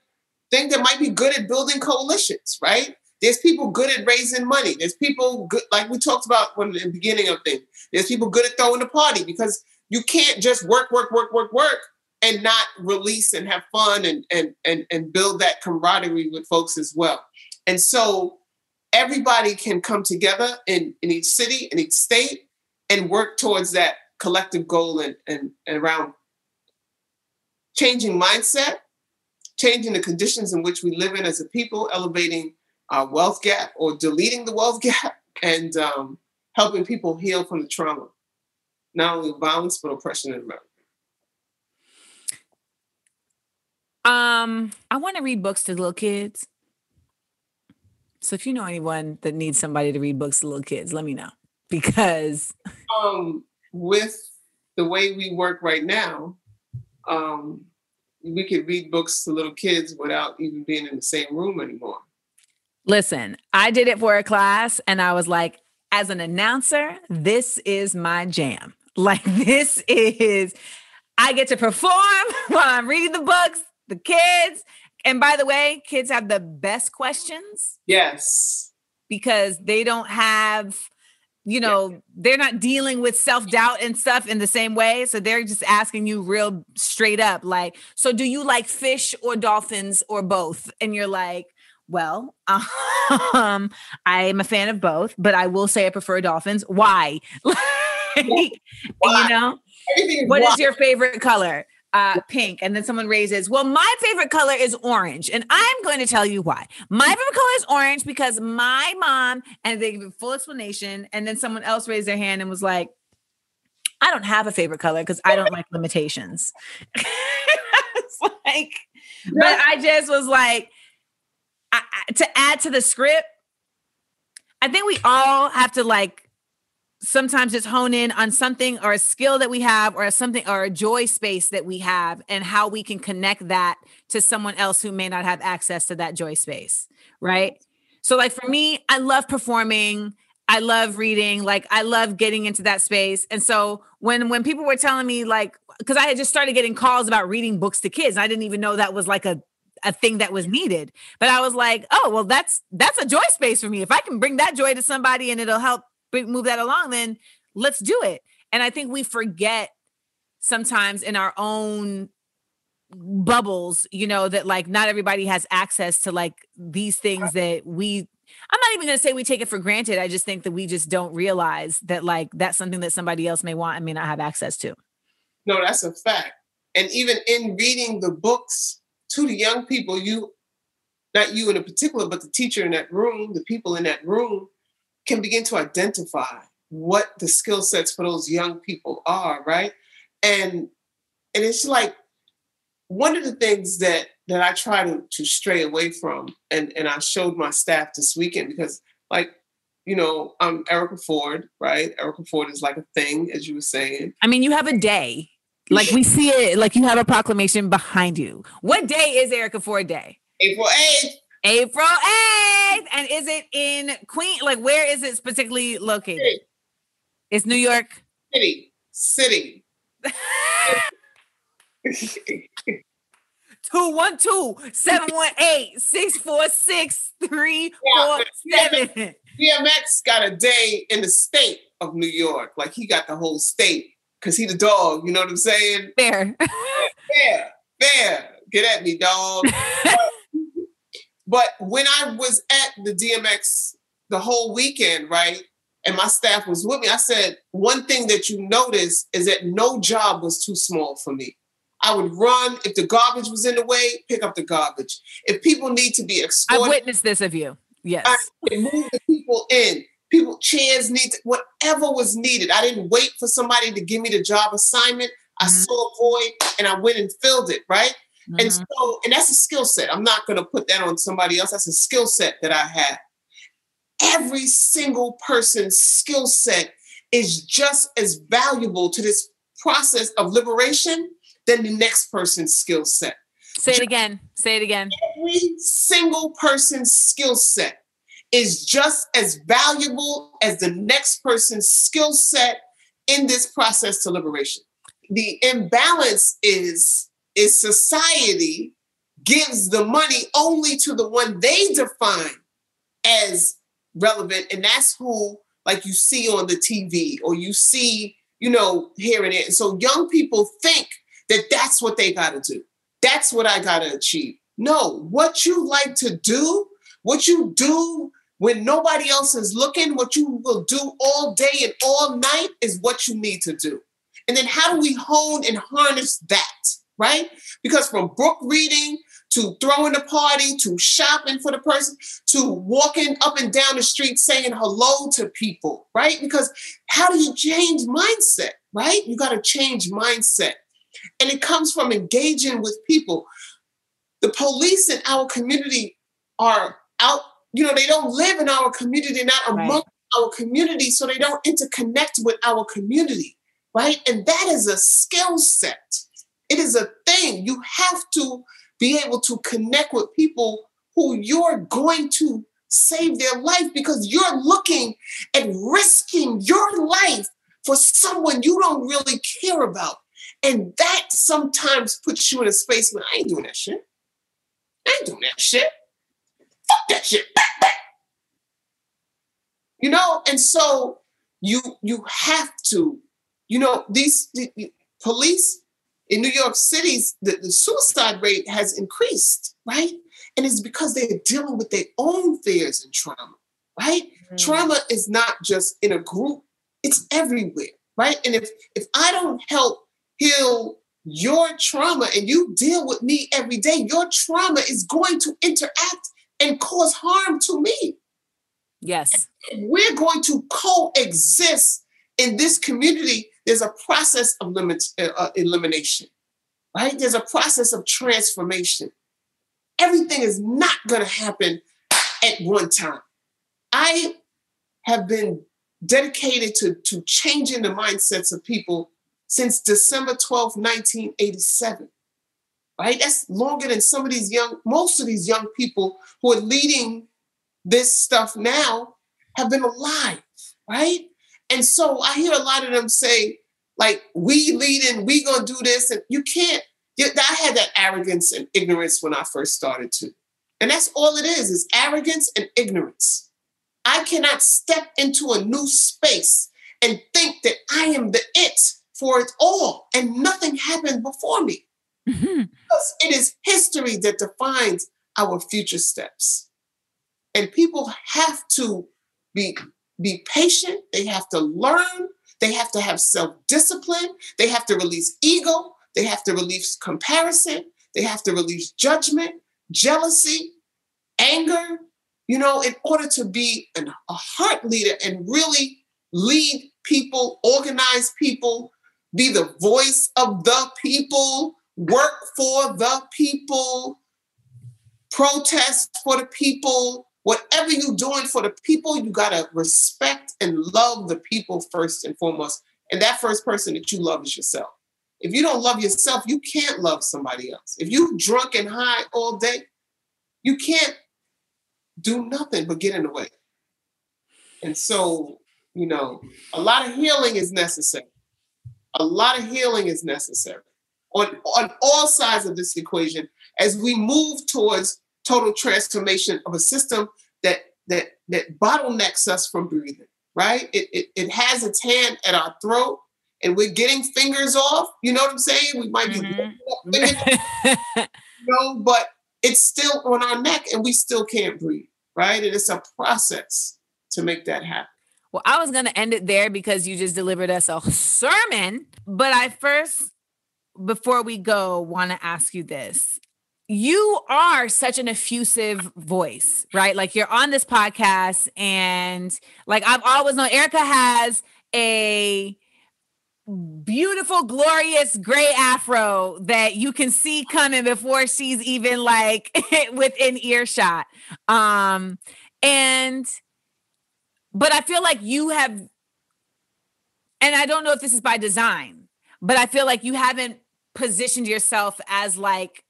thing that might be good at building coalitions, right? There's people good at raising money. There's people good, like we talked about when the beginning of things. There's people good at throwing the party because you can't just work, work, work, work, work, and not release and have fun and and and and build that camaraderie with folks as well. And so everybody can come together in, in each city, in each state, and work towards that collective goal and, and, and around changing mindset, changing the conditions in which we live in as a people, elevating our wealth gap or deleting the wealth gap, and um, helping people heal from the trauma, not only violence, but oppression in America. Um, I want to read books to little kids. So if you know anyone that needs somebody to read books to little kids, let me know. Because Um, with the way we work right now, um, we could read books to little kids without even being in the same room anymore. listen, I did it for a class and I was like, as an announcer, this is my jam. Like this is I get to perform while I'm reading the books, the kids. And by the way, kids have the best questions. Yes. because they don't have you know they're not dealing with self-doubt and stuff in the same way so they're just asking you real straight up like so do you like fish or dolphins or both and you're like well um i am a fan of both but i will say i prefer dolphins why like Why? you know Everything what wild. is your favorite color? Uh, pink. And then someone raises, well, my favorite color is orange. And I'm going to tell you why. My favorite color is orange because my mom, and they give a full explanation. And then someone else raised their hand and was like, I don't have a favorite color because I don't like limitations. it's like, but I just was like, I, I- to add to the script, I think we all have to like sometimes just hone in on something or a skill that we have or something or a joy space that we have and how we can connect that to someone else who may not have access to that joy space right? So like for me i love performing. I love reading. Like i love getting into that space. And so when when people were telling me like because i had just started getting calls about reading books to kids. I didn't even know that was like a a thing that was needed. But i was like oh well that's that's a joy space for me. If i can bring that joy to somebody and it'll help move that along then let's do it. And i think we forget sometimes in our own bubbles you know that like not everybody has access to like these things that we i'm not even going to say we take it for granted. I just think that we just don't realize that like that's something that somebody else may want and may not have access to. No, that's a fact. And even in reading the books to the young people, you, not you in a particular, but the teacher in that room, the people in that room, can begin to identify what the skill sets for those young people are, right? And and it's like one of the things that that I try to to stray away from, and and I showed my staff this weekend because like you know, I'm Erica Ford, right? Erica Ford is like a thing, as you were saying. I mean, you have a day. Like we see it, like you have a proclamation behind you. What day is Erica Ford Day? April 8th. April 8th. And is it in Queen? Like, where is it specifically located? City. It's New York. City. City. 212 718 646 347. DMX got a day in the state of New York. Like he got the whole state because he the dog. You know what I'm saying? Fair. Fair, fair. Get at me, dog. but, when I was at the DMX the whole weekend, right? And my staff was with me, I said, one thing that you notice is that no job was too small for me. I would run. If the garbage was in the way, pick up the garbage. If people need to be I've witnessed this of you. Yes. I move the people in. People, chairs need to, whatever was needed. I didn't wait for somebody to give me the job assignment. I Mhm. saw a void and I went and filled it, right? And Mhm. so, and that's a skill set. I'm not going to put that on somebody else. That's a skill set that I have. Every single person's skill set is just as valuable to this process of liberation than the next person's skill set. Say it again. Say it again. Every single person's skill set is just as valuable as the next person's skill set in this process to liberation. The imbalance is is society gives the money only to the one they define as relevant and that's who like you see on the TV or you see you know here and there. So young people think that that's what they got to do. That's what I got to achieve. No, what you like to do, what you do when nobody else is looking, what you will do all day and all night is what you need to do. And then how do we hone and harness that, right? Because from book reading to throwing a party to shopping for the person to walking up and down the street saying hello to people, right? Because how do you change mindset, right? You got to change mindset. And it comes from engaging with people. The police in our community are out, you know, they don't live in our community, not Right. among our community, so they don't interconnect with our community, right? And that is a skill set. It is a thing. You have to be able to connect with people who you're going to save their life because you're looking at risking your life for someone you don't really care about. And that sometimes puts you in a space where I ain't doing that shit. I ain't doing that shit. Fuck that shit. You know, and so you you have to, you know, these the, police in New York City's the, the suicide rate has increased, right? And it's because they're dealing with their own fears and trauma, right? Mm-hmm. Trauma is not just in a group, it's everywhere, right? And if if I don't help heal your trauma and you deal with me every day, your trauma is going to interact and cause harm to me. Yes. We're going to coexist in this community. There's a process of limit, uh, uh, elimination, right? There's a process of transformation. Everything is not going to happen at one time. I have been dedicated to, to changing the mindsets of people since December 12, 1987. Right? That's longer than some of these young, most of these young people who are leading this stuff now have been alive, right? And so I hear a lot of them say, like, we leading, we gonna do this, and you can't. I had that arrogance and ignorance when I first started to. And that's all it is, is arrogance and ignorance. I cannot step into a new space and think that I am the it for it all, and nothing happened before me. Mhm. Because it is history that defines our future steps. And people have to be, be patient, they have to learn, they have to have self-discipline, they have to release ego, they have to release comparison, they have to release judgment, jealousy, anger, you know, in order to be an, a heart leader and really lead people, organize people, be the voice of the people, work for the people, protest for the people, whatever you're doing for the people, you gotta respect and love the people first and foremost. And that first person that you love is yourself. If you don't love yourself, you can't love somebody else. If you're drunk and high all day, you can't do nothing but get in the way. And so, you know, a lot of healing is necessary. A lot of healing is necessary on, on all sides of this equation as we move towards total transformation of a system that that that bottlenecks us from breathing, right? It, it, it has its hand at our throat and we're getting fingers off. You know what I'm saying? We might be Mhm. you know, but it's still on our neck and we still can't breathe, right? And it's a process to make that happen. Well, I was going to end it there because you just delivered us a sermon. But I first, before we go, want to ask you this. You are such an effusive voice, right? Like you're on this podcast, and like I've always known, Erica has a beautiful, glorious gray afro that you can see coming before she's even like within earshot. Um, and but I feel like you have, and I don't know if this is by design, but I feel like you haven't positioned yourself as like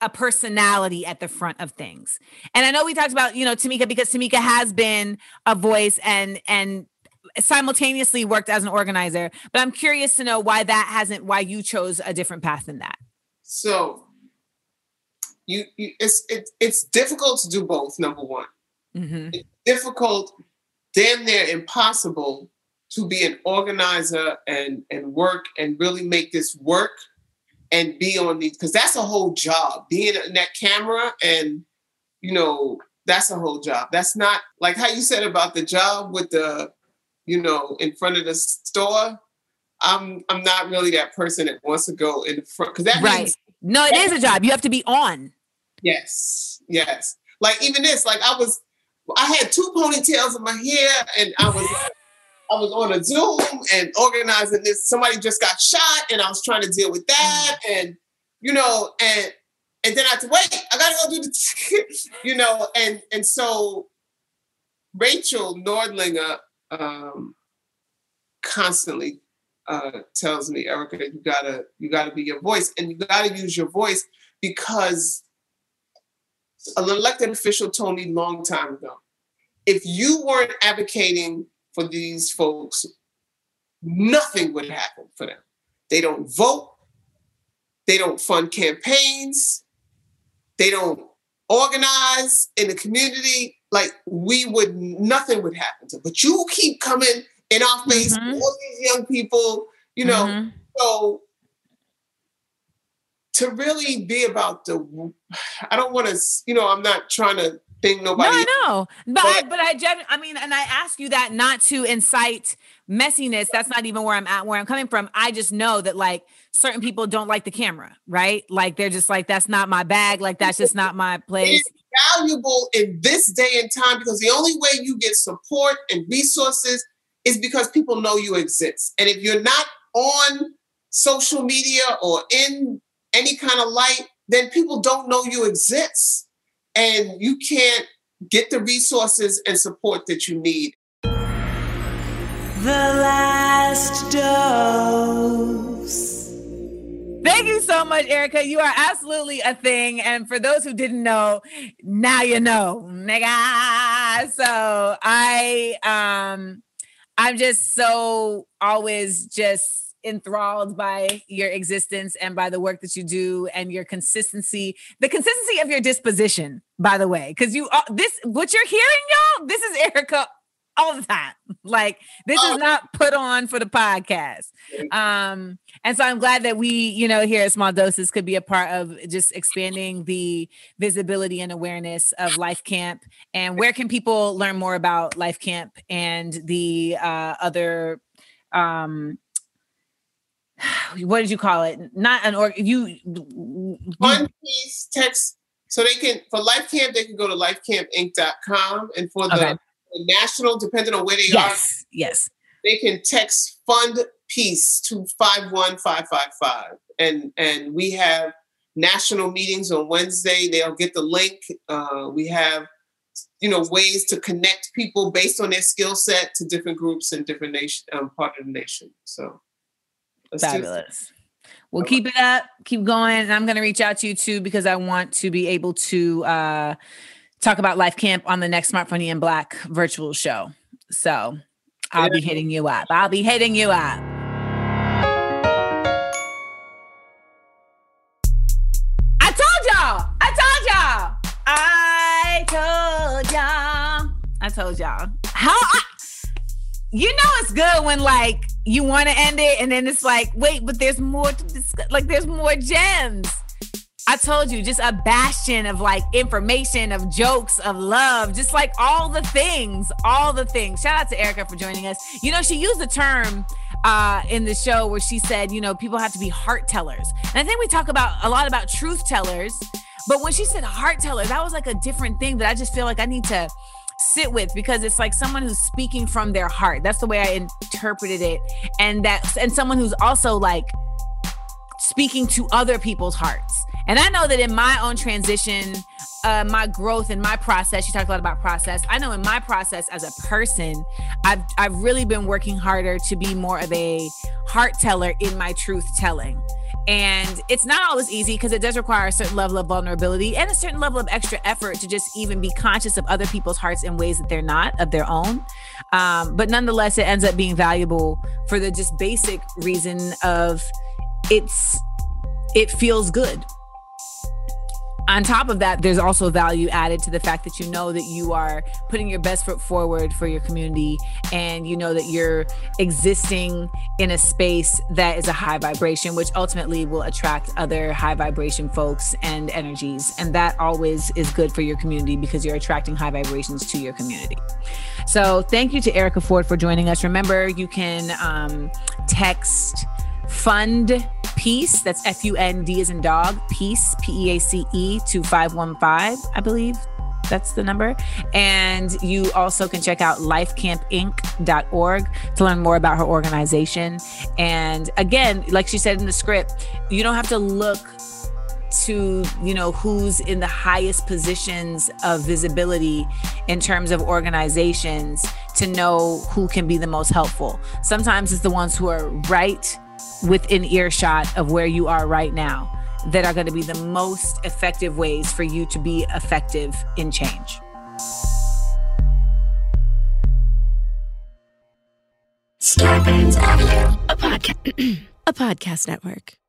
a personality at the front of things. And I know we talked about, you know, Tamika because Tamika has been a voice and and simultaneously worked as an organizer, but I'm curious to know why that hasn't why you chose a different path than that. So you, you it's it, it's difficult to do both, number one. Mm-hmm. It's difficult, damn near impossible to be an organizer and and work and really make this work and be on these because that's a whole job being in that camera and you know that's a whole job that's not like how you said about the job with the you know in front of the store i'm i'm not really that person that wants to go in the front because that Right. means No, it is a job. You have to be on. Yes, yes. Like even this, like I was, I had two ponytails in my hair, and I was, I was on a Zoom and organizing this. Somebody just got shot, and I was trying to deal with that, and you know, and and then I had to wait. I gotta go do the, you know, and and so Rachel Noerdlinger um, constantly uh, tells me, Erica, you gotta you gotta be your voice, and you gotta use your voice because an elected official told me long time ago, if you weren't advocating for these folks, nothing would happen for them. They don't vote, they don't fund campaigns, they don't organize in the community. Like we would, nothing would happen to. But you keep coming in our face, Mhm. all these young people, you know. Mhm. So to really be about the, I don't want to, you know, I'm not trying to think No. I know, but I, But- I, gen- I mean, and I ask you that not to incite messiness. That's not even where I'm at. Where I'm coming from, I just know that like certain people don't like the camera, right? Like they're just like, that's not my bag. Like that's just not my place. valuable in this day and time because the only way you get support and resources is because people know you exist. And if you're not on social media or in any kind of light, then people don't know you exist. And you can't get the resources and support that you need. The last dose. Thank you so much, Erica. You are absolutely a thing. And for those who didn't know, now you know, nigga. So I um I'm just so always just enthralled by your existence and by the work that you do and your consistency, the consistency of your disposition, by the way. Cause you are this what you're hearing, y'all, this is Erica all the time. Like this is not put on for the podcast. Um, and so I'm glad that we, you know, here at Small Doses could be a part of just expanding the visibility and awareness of Life Camp. And where can people learn more about Life Camp and the uh, other, um, what did you call it? Not an org. You, One piece text so they can for Life Camp, they can go to lifecampinc.com and for the, Okay. the national, depending on where they are, yes, yes. they can text fund peace to 51555 and and we have national meetings on wednesday they'll get the link uh, we have you know, ways to connect people based on their skill set to different groups and different nation, um, part of the nation. So let's. Fabulous. Well, keep it up, keep going. And I'm going to reach out to you too because I want to be able to uh, talk about Life Camp on the next Smart Funny and Black virtual show. So I'll be hitting you up. I'll be hitting you up. I told y'all. I told y'all. I told y'all. I told y'all. How I, you know it's good when like you want to end it and then it's like, wait, but there's more to discuss. Like there's more gems. I told you, just a bastion of like information, of jokes, of love, just like all the things, all the things. Shout out to Erica for joining us. You know, she used the term uh, in the show where she said, you know, people have to be heart tellers. And I think we talk about a lot about truth tellers, but when she said heart teller, that was like a different thing that I just feel like I need to sit with because it's like someone who's speaking from their heart. That's the way I interpreted it. And that and someone who's also like speaking to other people's hearts. And I know that in my own transition, uh, my growth and my process, you talked a lot about process. I know in my process as a person, I've I've really been working harder to be more of a heart teller in my truth telling. And it's not always easy because it does require a certain level of vulnerability and a certain level of extra effort to just even be conscious of other people's hearts in ways that they're not of their own. Um, but nonetheless, it ends up being valuable for the just basic reason of it's it feels good on top of that, there's also value added to the fact that you know that you are putting your best foot forward for your community and you know that you're existing in a space that is a high vibration, which ultimately will attract other high vibration folks and energies. And that always is good for your community because you're attracting high vibrations to your community. So thank you to Erica Ford for joining us. Remember, you can um, text fund peace that's f-u-n-d as in dog peace p-e-a-c-e to 515 i believe that's the number. And you also can check out lifecampinc.org to learn more about her organization. And again like she said in the script you don't have to look to you know who's in the highest positions of visibility in terms of organizations to know who can be the most helpful. Sometimes it's the ones who are right within earshot of where you are right now that are going to be the most effective ways for you to be effective in change. Starburns a podcast, a podcast network.